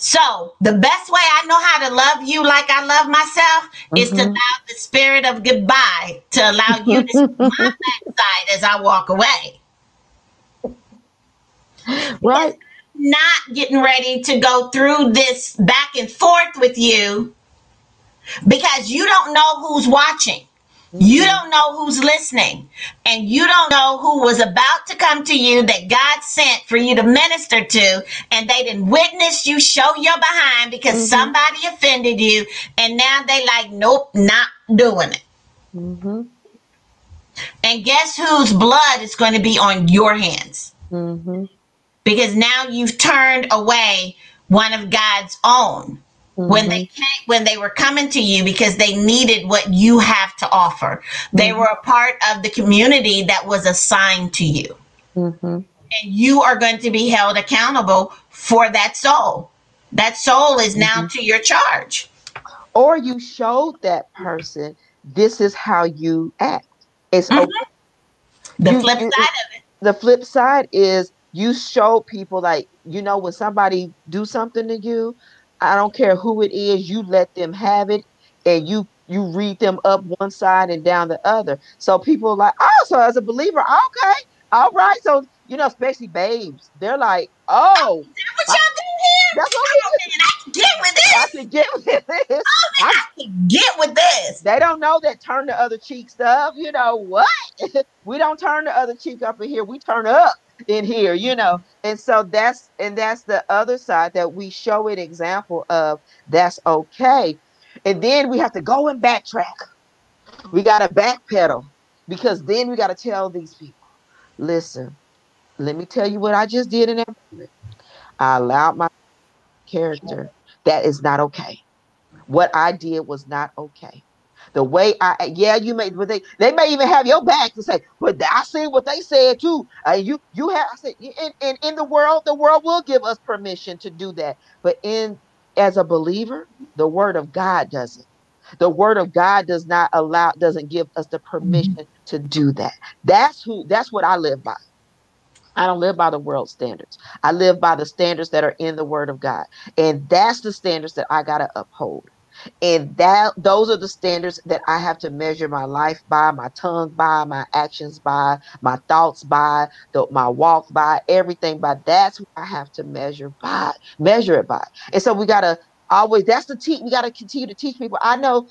So the best way I know how to love you like I love myself mm-hmm. is to mm-hmm. allow the spirit of goodbye to allow you to see my backside as I walk away. Right. Not getting ready to go through this back and forth with you because you don't know who's watching. You don't know who's listening, and you don't know who was about to come to you that God sent for you to minister to, and they didn't witness you show your behind because mm-hmm. somebody offended you, and now they like, nope, not doing it. Mm-hmm. And guess whose blood is going to be on your hands? Mm-hmm. Because now you've turned away one of God's own mm-hmm. when they mm-hmm. came, when they were coming to you because they needed what you have to offer. They mm-hmm. were a part of the community that was assigned to you. Mm-hmm. And you are going to be held accountable for that soul. That soul is now mm-hmm. to your charge. Or you showed that person this is how you act. It's okay. The you, flip side of it. The flip side is you show people like you know when somebody do something to you I don't care who it is, you let them have it and you you read them up one side and down the other. So people are like, oh, so as a believer, okay, all right. So you know, especially babes, they're like, oh, oh what y'all do here? That's what oh, we man, I can get with this. I can get with this. Oh, man, I, I can get with this. They don't know that turn the other cheek stuff. You know what? we don't turn the other cheek up in here. We turn up. In here, you know. And so that's and that's the other side that we show an example of that's okay. And then we have to go and backtrack. We got to backpedal because then we got to tell these people, listen, let me tell you what I just did in that moment. I allowed my character. That is not okay. What I did was not okay. The way I, yeah, you may, but they, they may even have your back to say, but I see what they said too. Uh, you, you have, I said, in, in, in the world, the world will give us permission to do that. But in, as a believer, the word of God doesn't. The word of God does not allow, doesn't give us the permission to do that. That's who, that's what I live by. I don't live by the world standards. I live by the standards that are in the word of God. And that's the standards that I got to uphold. And that those are the standards that I have to measure my life by, my tongue by, my actions by, my thoughts by, the, my walk by, everything by. That's what I have to measure by, measure it by. And so we got to always that's the teach we got to continue to teach people. I know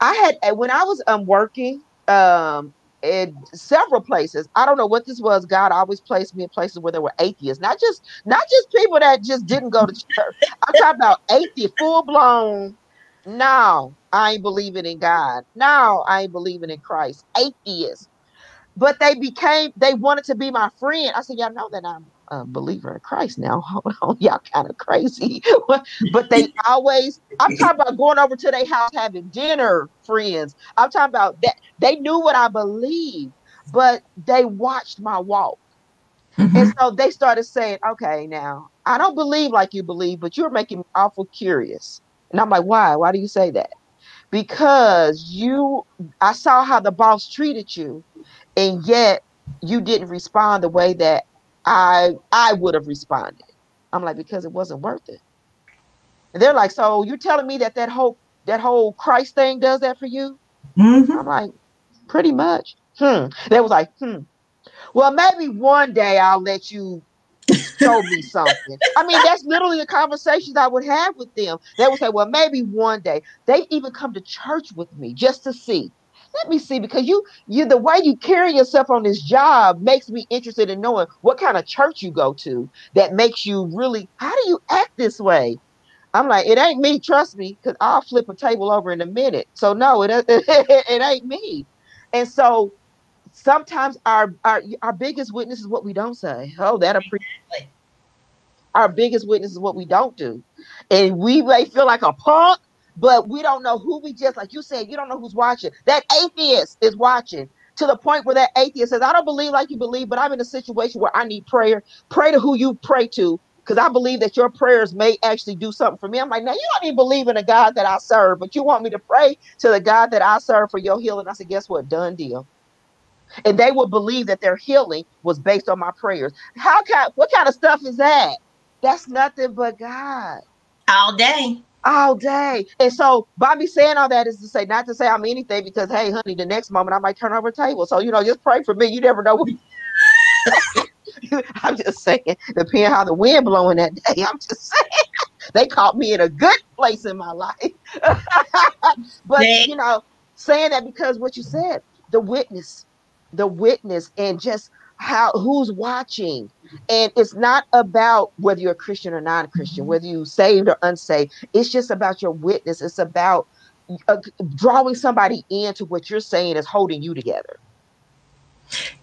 I had when I was um working um in several places. I don't know what this was. God always placed me in places where there were atheists, not just not just people that just didn't go to church. I'm talking about atheists, full blown. No, I ain't believing in God. No, I ain't believing in Christ. Atheist. But they became, they wanted to be my friend. I said, Y'all know that I'm a believer in Christ now. Hold on, y'all kind of crazy. but they always, I'm talking about going over to their house having dinner, friends. I'm talking about that. They knew what I believed, but they watched my walk. Mm-hmm. And so they started saying, okay, now I don't believe like you believe, but you're making me awful curious. And I'm like, why? Why do you say that? Because you, I saw how the boss treated you, and yet you didn't respond the way that I I would have responded. I'm like, because it wasn't worth it. And they're like, so you're telling me that that whole that whole Christ thing does that for you? Mm-hmm. I'm like, pretty much. Hmm. They was like, hmm. Well, maybe one day I'll let you show me something. I mean, that's literally the conversations I would have with them. They would say, well, maybe one day. They even come to church with me just to see let me see because you you the way you carry yourself on this job makes me interested in knowing what kind of church you go to that makes you really how do you act this way i'm like it ain't me trust me because i'll flip a table over in a minute so no it, it, it ain't me and so sometimes our our our biggest witness is what we don't say. Oh that appreciate our biggest witness is what we don't do. And we may feel like a punk but we don't know who we just like you said you don't know who's watching. That atheist is watching to the point where that atheist says i don't believe like you believe but i'm in a situation where i need prayer. Pray to who you pray to because i believe that your prayers may actually do something for me. I'm like now you don't even believe in a god that i serve but you want me to pray to the god that i serve for your healing. I said guess what? Done deal and they would believe that their healing was based on my prayers how can what kind of stuff is that that's nothing but god all day all day. And so Bobby saying all that is to say not to say I'm anything because hey, honey, the next moment I might turn over a table. So you know, just pray for me. You never know. I'm just saying, depending how the wind blowing that day. I'm just saying they caught me in a good place in my life. but you know, saying that because what you said, the witness, the witness, and just how who's watching. And it's not about whether you're a christian or non-christian mm-hmm. whether you saved or unsaved. It's just about your witness. It's about uh, drawing somebody into what you're saying is holding you together.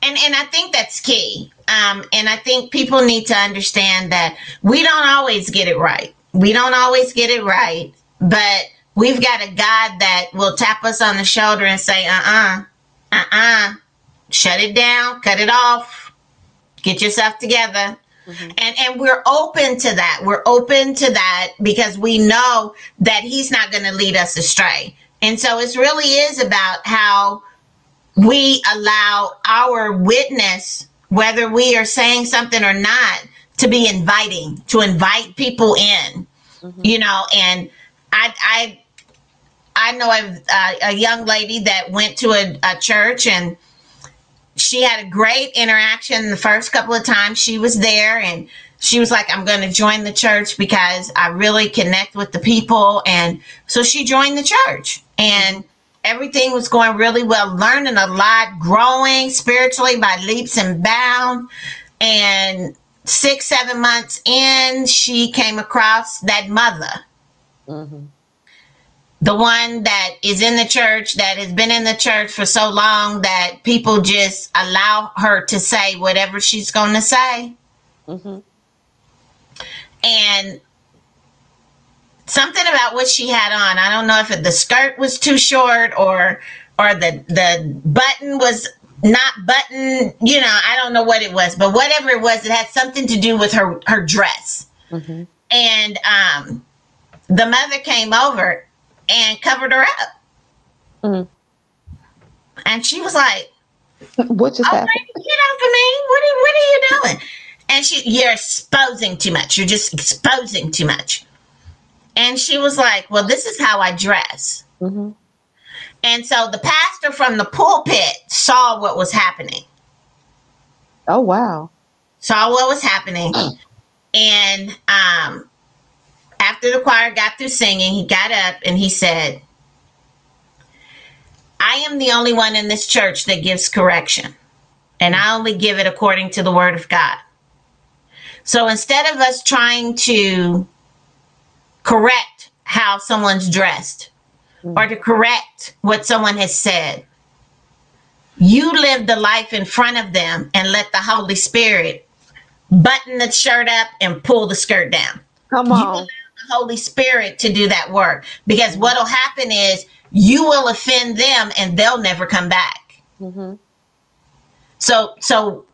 And and i think that's key. Um, and i think people need to understand that we don't always get it right. We don't always get it right but we've got a god that will tap us on the shoulder and say uh-uh uh-uh shut it down, cut it off, get yourself together. Mm-hmm. And and we're open to that. We're open to that because we know that he's not going to lead us astray. And so it really is about how we allow our witness, whether we are saying something or not, to be inviting, to invite people in. Mm-hmm. You know, and I I I know a, a young lady that went to a, a church and she had a great interaction the first couple of times she was there and she was like i'm going to join the church because i really connect with the people and so she joined the church and everything was going really well learning a lot growing spiritually by leaps and bounds And six, seven months in, she came across that mother. Mm-hmm. The one that is in the church, that has been in the church for so long that people just allow her to say whatever she's going to say. Mm-hmm. And something about what she had on. I don't know if it, the skirt was too short or or the the button was not button. You know, I don't know what it was, but whatever it was, it had something to do with her her dress. Mm-hmm. And um, the mother came over and covered her up, mm-hmm. and she was like, "What just oh, happened? Get off of me! What are, what are you doing?" And she, you're exposing too much. You're just exposing too much. And she was like, Well, this is how I dress. Mm-hmm. And so the pastor from the pulpit saw what was happening. Oh, wow. Saw what was happening. and um, after the choir got through singing, he got up and he said, I am the only one in this church that gives correction, and I only give it according to the word of God. So instead of us trying to correct how someone's dressed or to correct what someone has said. You live the life in front of them and let the Holy Spirit button the shirt up and pull the skirt down. Come on. Holy Spirit to do that work because what'll happen is you will offend them and they'll never come back. Mm-hmm. So, so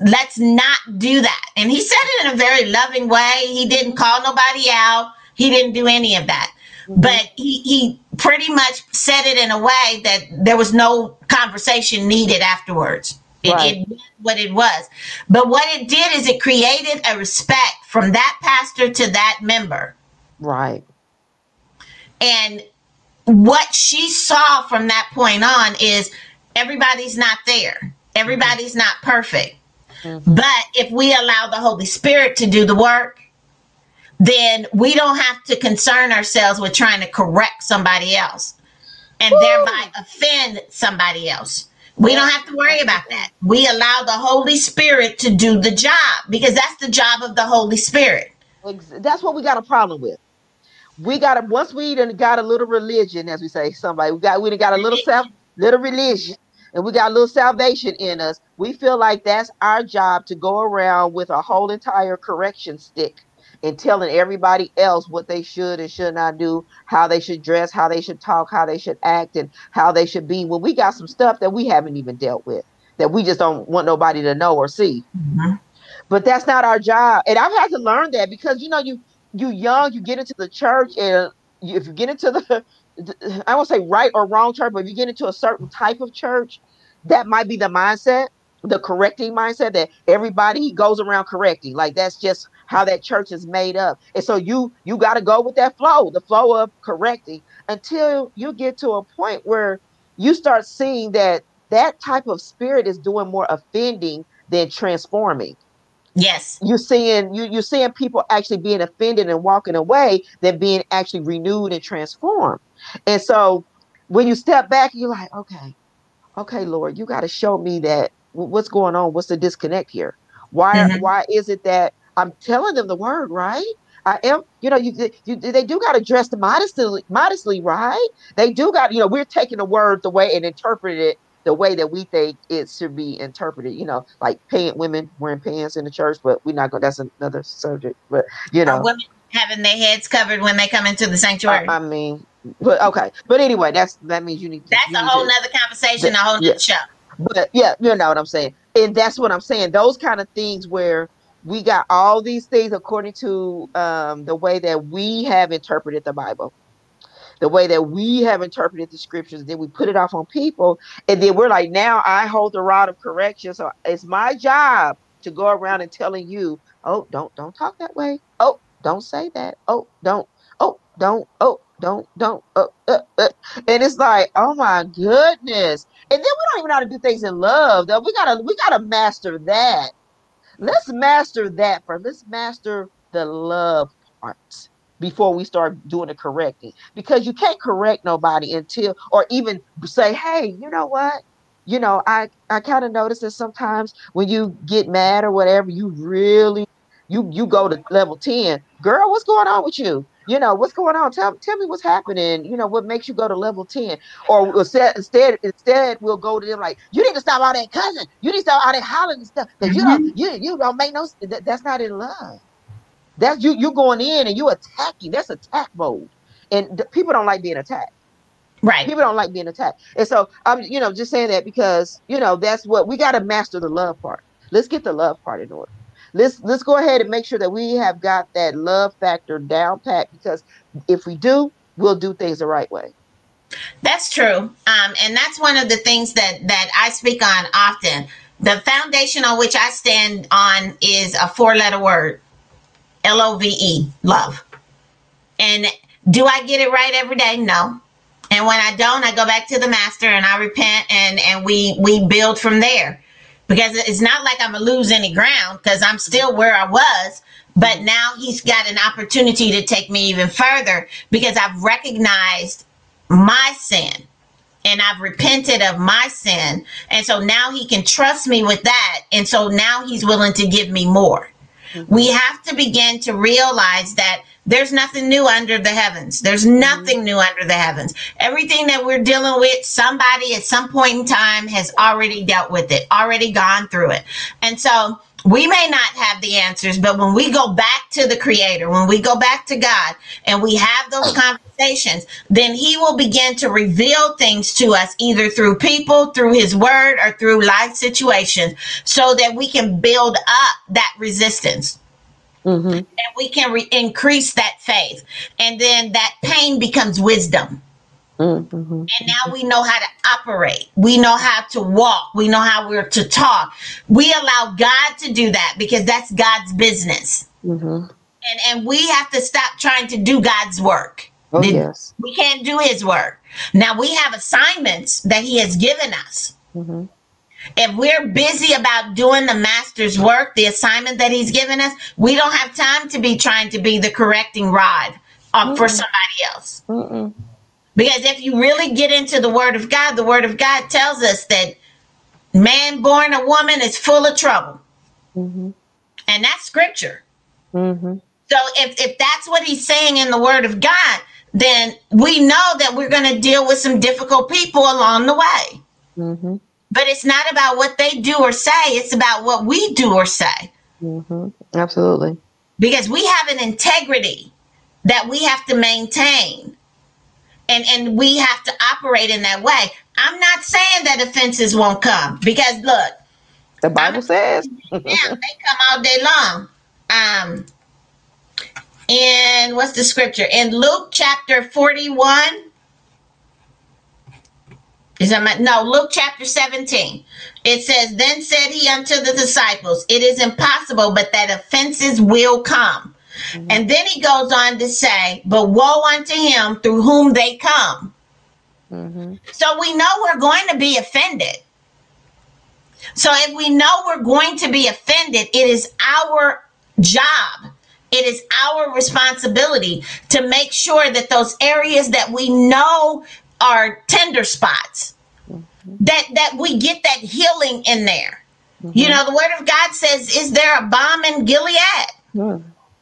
let's not do that. And he said it in a very loving way. He didn't call nobody out. He didn't do any of that. Mm-hmm. But he, he pretty much said it in a way that there was no conversation needed afterwards. It, right. it what it was. But what it did is it created a respect from that pastor to that member. Right. And what she saw from that point on is everybody's not there. Everybody's not perfect. Mm-hmm. But if we allow the Holy Spirit to do the work, then we don't have to concern ourselves with trying to correct somebody else and Woo! thereby offend somebody else. We don't have to worry about that. We allow the Holy Spirit to do the job because that's the job of the Holy Spirit. That's what we got a problem with. We got a once we done got a little religion, as we say, somebody we got we done got a little self little religion and we got a little salvation in us. We feel like that's our job to go around with a whole entire correction stick and telling everybody else what they should and should not do, how they should dress, how they should talk, how they should act, and how they should be. When we got some stuff that we haven't even dealt with, that we just don't want nobody to know or see. Mm-hmm. But that's not our job, and I've had to learn that because you know you you young, you get into the church, and if you get into the I won't say right or wrong church, but if you get into a certain type of church, that might be the mindset the correcting mindset that everybody goes around correcting. Like that's just how that church is made up. And so you you got to go with that flow the flow of correcting until you get to a point where you start seeing that that type of spirit is doing more offending than transforming yes you're seeing you, you're seeing people actually being offended and walking away than being actually renewed and transformed and so when you step back you're like okay okay lord you got to show me that what's going on? What's the disconnect here? Why mm-hmm. why is it that I'm telling them the word right? I am, you know, you, you they do got to dress modestly, modestly, right? They do got, you know, we're taking the word the way and interpret it the way that we think it should be interpreted. You know, like pant women wearing pants in the church, but we're not going. That's another subject. But you know, women having their heads covered when they come into the sanctuary. I, I mean, but okay, but anyway, that's that means you need. To, that's you a whole nother conversation, a whole yeah. show. But yeah, you know what I'm saying. And that's what I'm saying. Those kind of things where we got all these things according to um, the way that we have interpreted the Bible, the way that we have interpreted the scriptures. Then we put it off on people, and then we're like, now I hold the rod of correction. So it's my job to go around and telling you, oh, don't don't talk that way. Oh, don't say that. Oh, don't. Oh, don't. Oh, don't, don't, uh, uh, uh. and it's like, oh my goodness. And then we don't even know how to do things in love. Though we gotta, we gotta master that. Let's master that first. Let's master the love part before we start doing the correcting. Because you can't correct nobody until, or even say, hey, you know what? you know, I I kind of notice that sometimes when you get mad or whatever, you really you you go to level 10. Girl, what's going on with you? You know, what's going on? Tell tell me what's happening. You know, what makes you go to level 10? Or instead instead instead we'll go to them like, you need to stop all that cousin. You need to stop all that hollering and stuff. Because mm-hmm. you don't you you don't make no that, that's not in love. That's you you going in and you attacking. That's attack mode. And people don't like being attacked. Right. People don't like being attacked. And so I'm, you know, just saying that because, you know, that's what we got to master the love part. Let's get the love part in order. Let's let's go ahead and make sure that we have got that love factor down pat because if we do, we'll do things the right way. That's true. Um, and that's one of the things that that I speak on often. The foundation on which I stand on is a four letter word. L O V E, love. And do I get it right every day? No. And when I don't, I go back to the master and I repent and and we we build from there. Because it's not like I'm gonna lose any ground because I'm still where I was, but now he's got an opportunity to take me even further because I've recognized my sin and I've repented of my sin. And so now he can trust me with that. And so now he's willing to give me more. Mm-hmm. We have to begin to realize that there's nothing new under the heavens. There's nothing new under the heavens. Everything that we're dealing with, somebody at some point in time has already dealt with it, already gone through it. And so we may not have the answers, but when we go back to the creator, when we go back to God and we have those conversations, then he will begin to reveal things to us either through people, through his word, or through life situations so that we can build up that resistance. Mm-hmm. And we can re- increase that faith. And then that pain becomes wisdom. Mm-hmm. And now we know how to operate. We know how to walk. We know how we're to talk. We allow God to do that because that's God's business. Mm-hmm. And, and we have to stop trying to do God's work. Oh, yes. We can't do his work. Now we have assignments that he has given us. Mm-hmm. If we're busy about doing the master's work, the assignment that he's given us, we don't have time to be trying to be the correcting rod uh, for somebody else. Mm-mm. Because if you really get into the word of God, the word of God tells us that man born a woman is full of trouble. Mm-hmm. And that's scripture. Mm-hmm. So if, if that's what he's saying in the word of God, then we know that we're going to deal with some difficult people along the way. Mm-hmm. But it's not about what they do or say, it's about what we do or say. Mm-hmm. Absolutely. Because we have an integrity that we have to maintain. And, and we have to operate in that way. I'm not saying that offenses won't come because look, the Bible I'm, says, yeah, they come all day long. Um, and what's the scripture in Luke chapter 41? Is that my, no, Luke chapter 17. It says, Then said he unto the disciples, It is impossible, but that offenses will come. Mm-hmm. And then he goes on to say, But woe unto him through whom they come. Mm-hmm. So we know we're going to be offended. So if we know we're going to be offended, it is our job. It is our responsibility to make sure that those areas that we know are tender spots. Mm-hmm. That that we get that healing in there. Mm-hmm. You know, the word of God says, "Is there a balm in Gilead?"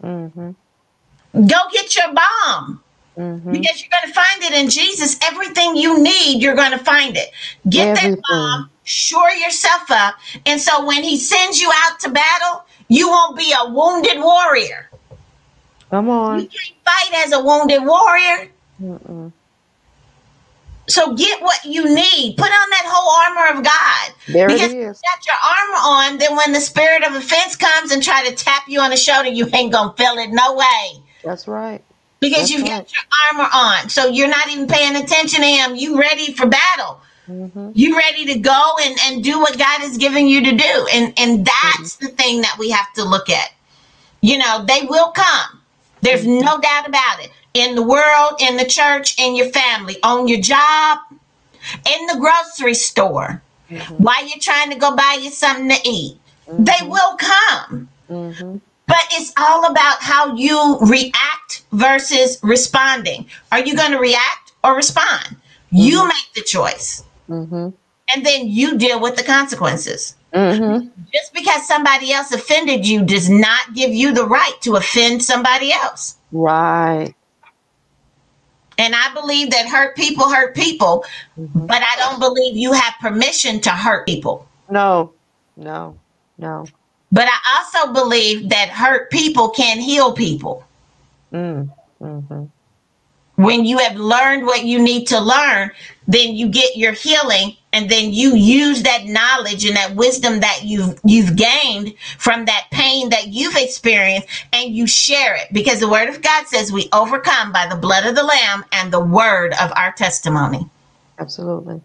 Mm-hmm. Go get your balm. Mm-hmm. Because you're going to find it in Jesus. Everything you need, you're going to find it. Get Everything. that balm, shore yourself up. And so when he sends you out to battle, you won't be a wounded warrior. Come on. You can't fight as a wounded warrior. Mm-mm. So get what you need. Put on that whole armor of God. There because it is. You got your armor on, then when the spirit of offense comes and try to tap you on the shoulder, you ain't gonna feel it. No way. That's right. Because That's you've right. got your armor on. So you're not even paying attention to him. You ready for battle. Mm-hmm. You ready to go and, and do what God is giving you to do. And and that's mm-hmm. the thing that we have to look at. You know, they will come. There's mm-hmm. no doubt about it in the world, in the church, in your family, on your job, in the grocery store, mm-hmm. while you're trying to go buy you something to eat. Mm-hmm. They will come. Mm-hmm. But it's all about how you react versus responding. Are you going to react or respond? You mm-hmm. make the choice. Mm-hmm. and then you deal with the consequences. Mm-hmm. Just because somebody else offended you does not give you the right to offend somebody else. Right. And I believe that hurt people hurt people, Mhm. but I don't believe you have permission to hurt people. No, no, no. But I also believe that hurt people can heal people. Mm. Mm-hmm. When you have learned what you need to learn, then you get your healing and then you use that knowledge and that wisdom that you've you've gained from that pain that you've experienced and you share it because the word of God says we overcome by the blood of the lamb and the word of our testimony. Absolutely.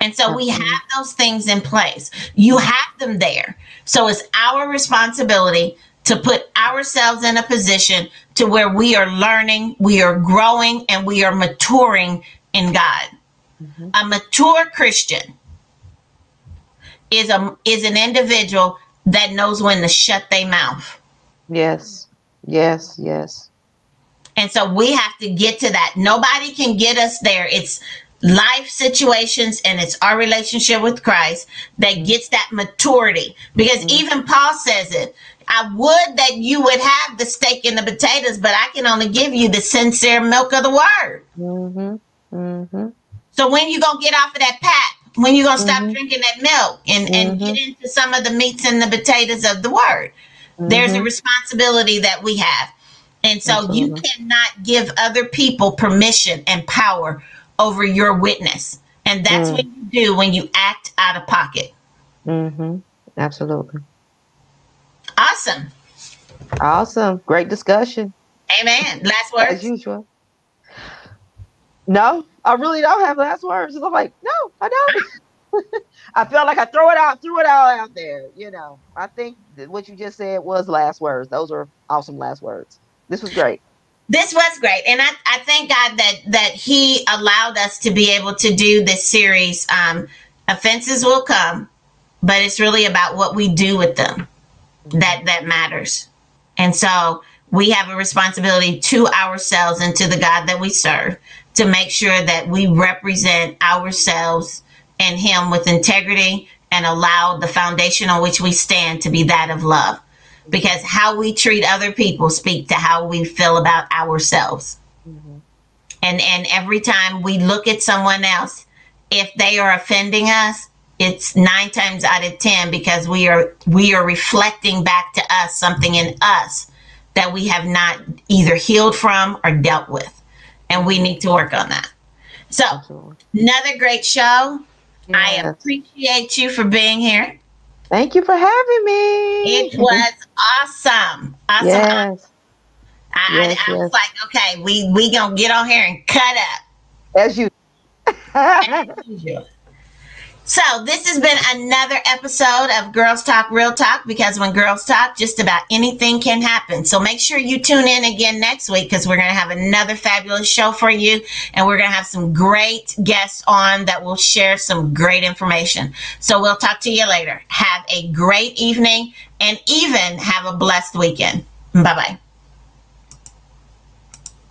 And so we have those things in place. You have them there. So it's our responsibility to put ourselves in a position to where we are learning, we are growing, and we are maturing in God. Mhm. A mature Christian is a is an individual that knows when to shut their mouth. Yes. Yes. Yes. And so we have to get to that. Nobody can get us there. It's life situations and it's our relationship with Christ that gets that maturity. Because even Paul says it. I would that you would have the steak and the potatoes, but I can only give you the sincere milk of the word. Mm-hmm. Mm-hmm. So when you gonna get off of that pat? When you gonna stop Mhm. drinking that milk and, and Mhm. get into some of the meats and the potatoes of the word? There's a Mhm. responsibility that we have. And so you cannot give other people permission and power over your witness. And that's Mm. what you do when you act out of pocket. Mm-hmm. Absolutely. Awesome. Awesome. Great discussion. Amen. Last As usual. No, I really don't have last words. I'm like, no, I don't. I felt like I throw it out, threw it all out there. You know, I think that what you just said was last words. Those are awesome last words. This was great. This was great. And I, I thank God that that He allowed us to be able to do this series. Um, offenses will come, but it's really about what we do with them that that matters. And so we have a responsibility to ourselves and to the God that we serve to make sure that we represent ourselves and Him with integrity and allow the foundation on which we stand to be that of love. Because how we treat other people speak to how we feel about ourselves. Mhm. And and every time we look at someone else, if they are offending us, it's nine times out of ten because we are we are reflecting back to us something in us that we have not either healed from or dealt with. And we need to work on that. So another great show. I appreciate you for being here. Thank you for having me. It was awesome. Awesome. Yes. I, Yes, I, I was like, okay, we we gonna get on here and cut up. As you. as usual. So this has been another episode of Girls Talk Real Talk because when girls talk, just about anything can happen. So make sure you tune in again next week because we're going to have another fabulous show for you and we're going to have some great guests on that will share some great information. So we'll talk to you later. Have a great evening and even have a blessed weekend. Bye bye.